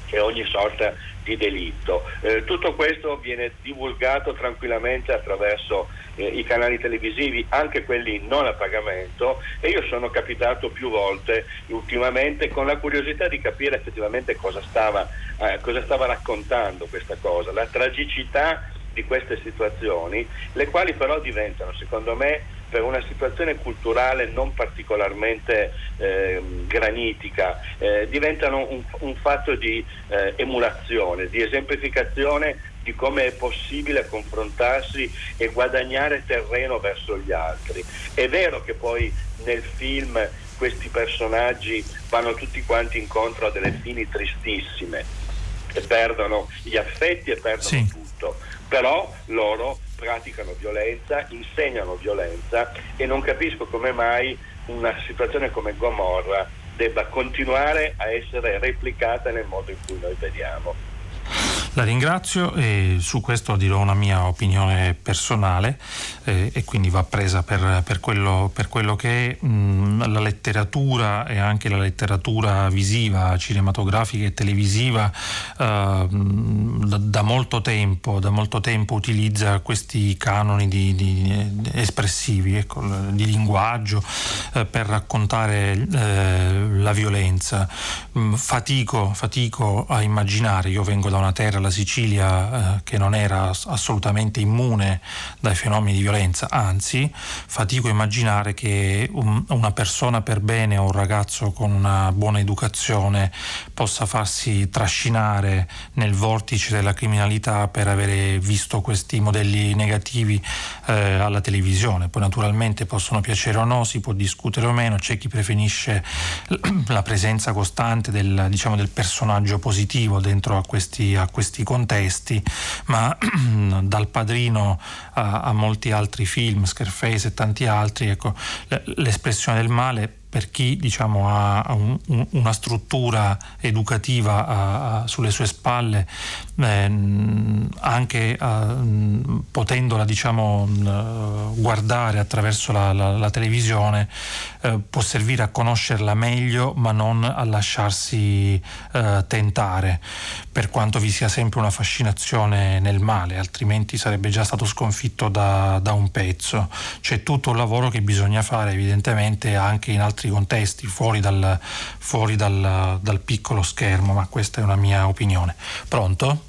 e ogni sorta di delitto. Eh, tutto questo viene divulgato tranquillamente attraverso eh, i canali televisivi, anche quelli non a pagamento e io sono capitato più volte ultimamente con la curiosità di capire effettivamente cosa stava, eh, cosa stava raccontando questa cosa, la tragicità di queste situazioni, le quali però diventano, secondo me, per una situazione culturale non particolarmente eh, granitica, eh, diventano un, un, fatto di eh, emulazione, di esemplificazione di come è possibile confrontarsi e guadagnare terreno verso gli altri. È vero che poi nel film questi personaggi vanno tutti quanti incontro a delle fini tristissime e perdono gli affetti e perdono sì. tutto, però loro praticano violenza, insegnano violenza e non capisco come mai una situazione come Gomorra debba continuare a essere replicata nel modo in cui noi vediamo. La ringrazio e su questo dirò una mia opinione personale eh, e quindi va presa per, per, quello, per quello, che è mh, la letteratura e anche la letteratura visiva, cinematografica e televisiva eh, da, da, molto tempo, da, molto tempo, utilizza questi canoni di, di, espressivi, ecco, di linguaggio eh, per raccontare eh, la violenza. Mh, fatico, fatico a immaginare, io vengo da una terra la Sicilia eh, che non era assolutamente immune dai fenomeni di violenza, anzi fatico a immaginare che un, una persona per bene o un ragazzo con una buona educazione possa farsi trascinare nel vortice della criminalità per avere visto questi modelli negativi eh, alla televisione. Poi naturalmente possono piacere o no, si può discutere o meno, c'è chi preferisce la presenza costante del, diciamo, del personaggio positivo dentro a questi, a questi questi contesti, ma dal padrino a, a, molti altri film, Scarface e tanti altri, ecco, l'espressione del male per chi diciamo, ha un, una struttura educativa a, a, sulle sue spalle, eh, anche potendola diciamo, guardare attraverso la, la, la televisione, eh, può servire a conoscerla meglio ma non a lasciarsi eh, tentare, per quanto vi sia sempre una fascinazione nel male, altrimenti sarebbe già stato sconfitto da, da un pezzo. C'è tutto un lavoro che bisogna fare evidentemente anche in altri contesti, fuori, dal, fuori dal, dal piccolo schermo, ma questa è una mia opinione. Pronto?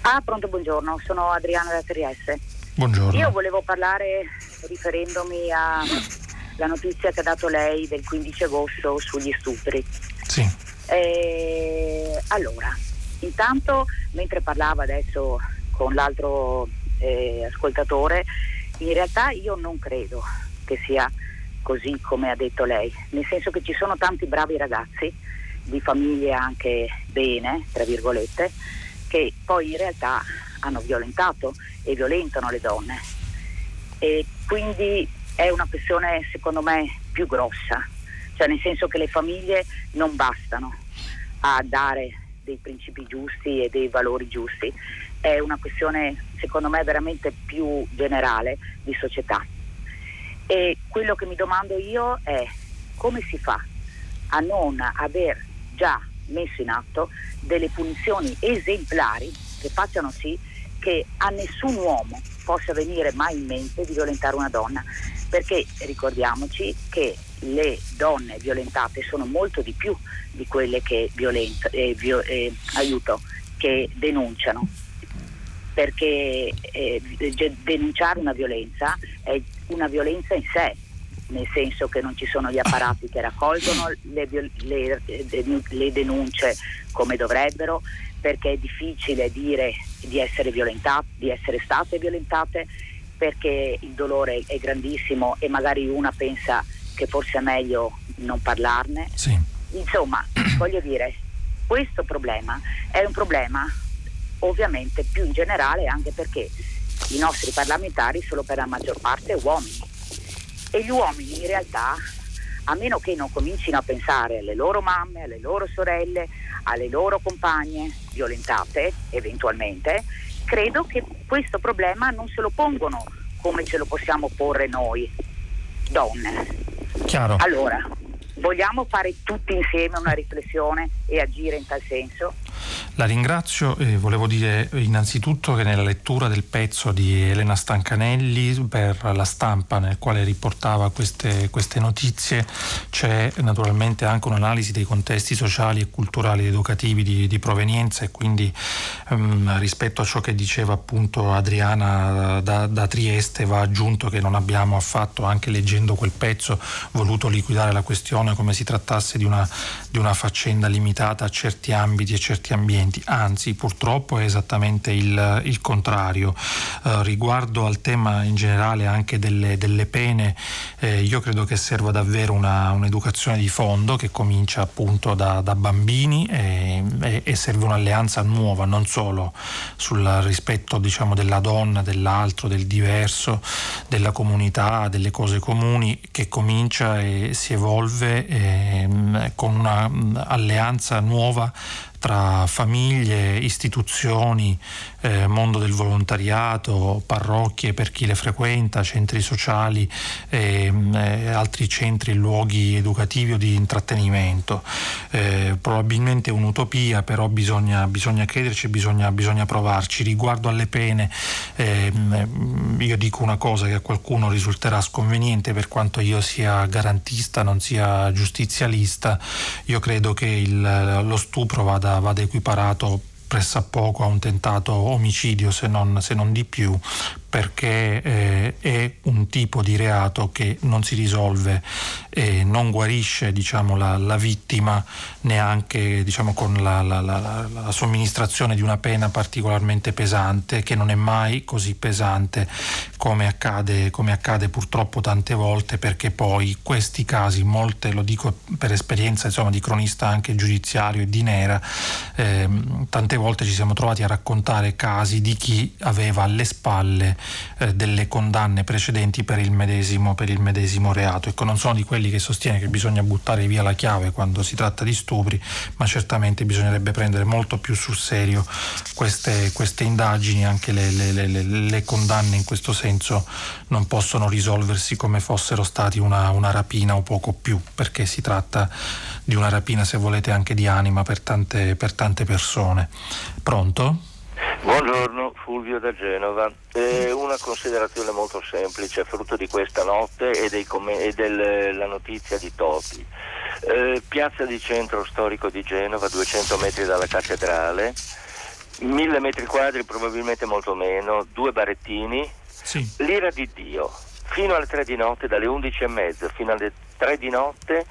Ah, pronto, buongiorno, sono Adriana da Trieste. Buongiorno. Io volevo parlare riferendomi alla notizia che ha dato lei del 15 agosto sugli stupri. Sì. Eh, allora, intanto mentre parlava adesso con l'altro eh, ascoltatore, in realtà io non credo che sia così come ha detto lei, nel senso che ci sono tanti bravi ragazzi di famiglie anche bene, tra virgolette, che poi in realtà hanno violentato e violentano le donne. E quindi è una questione secondo me più grossa, cioè nel senso che le famiglie non bastano a dare dei principi giusti e dei valori giusti, è una questione secondo me veramente più generale di società. E quello che mi domando io è come si fa a non aver già messo in atto delle punizioni esemplari che facciano sì che a nessun uomo possa venire mai in mente di violentare una donna, perché ricordiamoci che le donne violentate sono molto di più di quelle che, violenta, eh, vio, eh, aiuto, che denunciano, perché eh, denunciare una violenza è una violenza in sé, nel senso che non ci sono gli apparati che raccolgono le, le, le denunce come dovrebbero, perché è difficile dire di essere di essere state violentate, perché il dolore è grandissimo e magari una pensa che forse è meglio non parlarne. Sì. Insomma, voglio dire, questo problema è un problema ovviamente più in generale anche perché i nostri parlamentari sono per la maggior parte uomini e gli uomini in realtà, a meno che non comincino a pensare alle loro mamme, alle loro sorelle, alle loro compagne violentate eventualmente, credo che questo problema non se lo pongono come ce lo possiamo porre noi, donne. Chiaro. Allora, vogliamo fare tutti insieme una riflessione e agire in tal senso? La ringrazio e volevo dire innanzitutto che nella lettura del pezzo di Elena Stancanelli per la stampa nel quale riportava queste, queste notizie c'è naturalmente anche un'analisi dei contesti sociali e culturali ed educativi di, di provenienza e quindi um, rispetto a ciò che diceva appunto Adriana da, da Trieste va aggiunto che non abbiamo affatto anche leggendo quel pezzo voluto liquidare la questione come si trattasse di una, di una faccenda limitata a certi ambiti e certi ambienti anzi purtroppo è esattamente il, il contrario. Eh, riguardo al tema in generale anche delle, delle pene, eh, io credo che serva davvero una, un'educazione di fondo che comincia appunto da, da bambini e, e, e, serve un'alleanza nuova, non solo sul rispetto diciamo, della donna, dell'altro, del diverso, della comunità, delle cose comuni, che comincia e si evolve eh, con un'alleanza nuova tra famiglie, istituzioni, eh, mondo del volontariato, parrocchie per chi le frequenta, centri sociali e eh, altri centri e luoghi educativi o di intrattenimento. Eh, probabilmente un'utopia, però bisogna, bisogna crederci, bisogna, bisogna, provarci. Riguardo alle pene, ehm, io dico una cosa che a qualcuno risulterà sconveniente per quanto io sia garantista, non sia giustizialista, io credo che il, lo stupro vada, vada equiparato pressappoco a un tentato omicidio se non, se non di più perché eh, è un tipo di reato che non si risolve e non guarisce diciamo, la, la, vittima neanche diciamo, con la, la, la, somministrazione di una pena particolarmente pesante che non è mai così pesante come accade, come accade purtroppo tante volte perché poi questi casi, molte lo dico per esperienza insomma, di cronista anche giudiziario e di nera, eh, tante volte ci siamo trovati a raccontare casi di chi aveva alle spalle eh, delle condanne precedenti per il, medesimo, per il medesimo reato. Ecco, non sono di quelli che sostiene che bisogna buttare via la chiave quando si tratta di stupri, ma certamente bisognerebbe prendere molto più sul serio queste, queste indagini, anche le, le, le, le, condanne in questo senso non possono risolversi come fossero stati una, una rapina o poco più, perché si tratta di una rapina, se volete, anche di anima per tante, per tante persone. Pronto? Buongiorno, Fulvio da Genova. Eh, una considerazione molto semplice, frutto di questa notte e, com- e della notizia di Topi. Eh, piazza di centro storico di Genova, 200 metri dalla cattedrale, 1000 metri quadri, probabilmente molto meno, due barettini, sì. l'ira di Dio. Fino alle 3 di notte, dalle 11 e mezza fino alle 3 di notte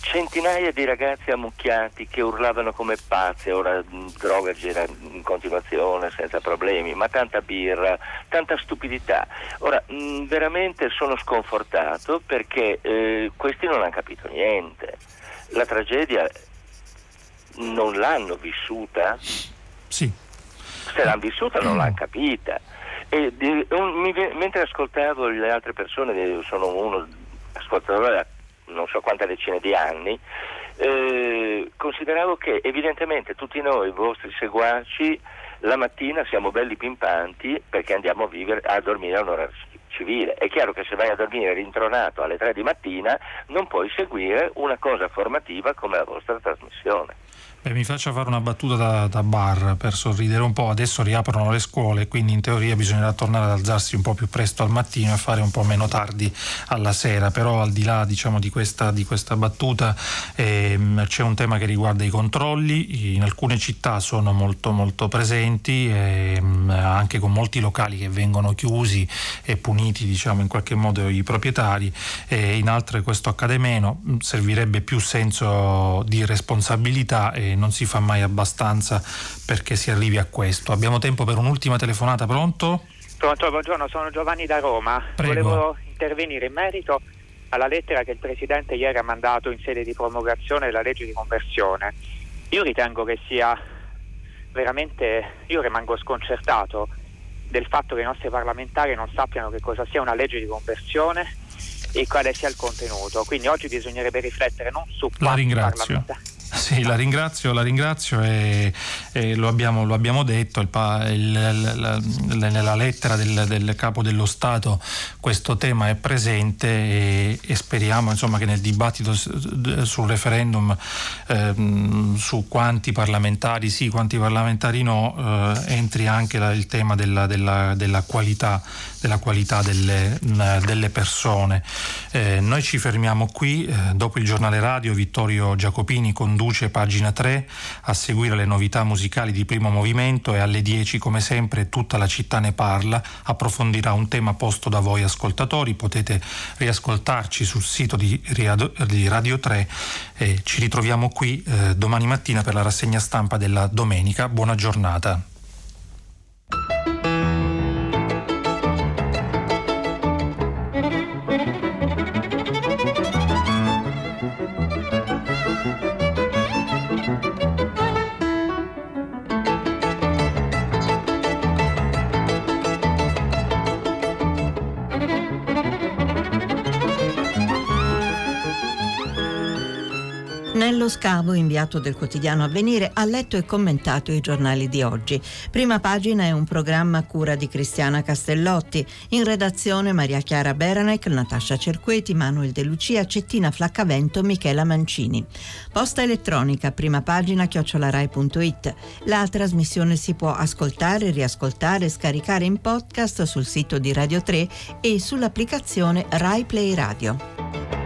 centinaia di ragazzi ammucchiati che urlavano come pazzi, ora droga gira in continuazione senza problemi, ma tanta birra, tanta stupidità. Ora, mh, veramente sono sconfortato perché eh, questi non hanno capito niente. La tragedia non l'hanno vissuta? Sì. Se l'hanno vissuta non l'hanno capita. E, di, un, mi, mentre ascoltavo le altre persone, sono uno ascoltatore non so quante decine di anni, eh, consideravo che evidentemente tutti noi, vostri seguaci, la mattina siamo belli pimpanti perché andiamo a, vivere, a dormire a un'ora civile. È chiaro che se vai a dormire rintronato alle 3 di mattina non puoi seguire una cosa formativa come la vostra trasmissione. Beh, mi faccia fare una battuta da, da, bar per sorridere un po'. Adesso riaprono le scuole, quindi in teoria bisognerà tornare ad alzarsi un po' più presto al mattino e fare un po' meno tardi alla sera. Però al di là diciamo, di, questa, di, questa, battuta ehm, c'è un tema che riguarda i controlli. In alcune città sono molto, molto presenti, ehm, anche con molti locali che vengono chiusi e puniti diciamo, in qualche modo i proprietari. E in altre questo accade meno. Servirebbe più senso di responsabilità. E non si fa mai abbastanza perché si arrivi a questo. Abbiamo tempo per un'ultima telefonata, pronto? Pronto, buongiorno, sono Giovanni da Roma. Prego. Volevo intervenire in merito alla lettera che il Presidente ieri ha mandato in sede di promulgazione della legge di conversione. Io ritengo che sia veramente, io rimango sconcertato del fatto che i nostri parlamentari non sappiano che cosa sia una legge di conversione e quale sia il contenuto. Quindi oggi bisognerebbe riflettere non su La ringrazio. Sì, la ringrazio, la ringrazio e, e lo, abbiamo, lo, abbiamo, detto, il, il, la, nella lettera del, del, Capo dello Stato questo tema è presente e, e speriamo insomma, che nel dibattito sul referendum eh, su quanti parlamentari sì, quanti parlamentari no, eh, entri anche la, il tema della, della, della qualità della qualità delle, delle persone. Eh, noi ci fermiamo qui, eh, dopo il giornale radio Vittorio Giacopini conduce pagina 3 a seguire le novità musicali di primo movimento e alle 10 come sempre tutta la città ne parla, approfondirà un tema posto da voi ascoltatori, potete riascoltarci sul sito di Radio, di radio 3 e ci ritroviamo qui eh, domani mattina per la rassegna stampa della domenica. Buona giornata. Scavo, inviato del quotidiano Avvenire, ha letto e commentato i giornali di oggi. Prima pagina è un programma a cura di Cristiana Castellotti. In redazione Maria Chiara Beranec, Natascia Cerqueti, Manuel De Lucia, Cettina Flaccavento, Michela Mancini. Posta elettronica, prima pagina chiocciolarai.it. La trasmissione si può ascoltare, riascoltare scaricare in podcast sul sito di Radio 3 e sull'applicazione Rai Play Radio.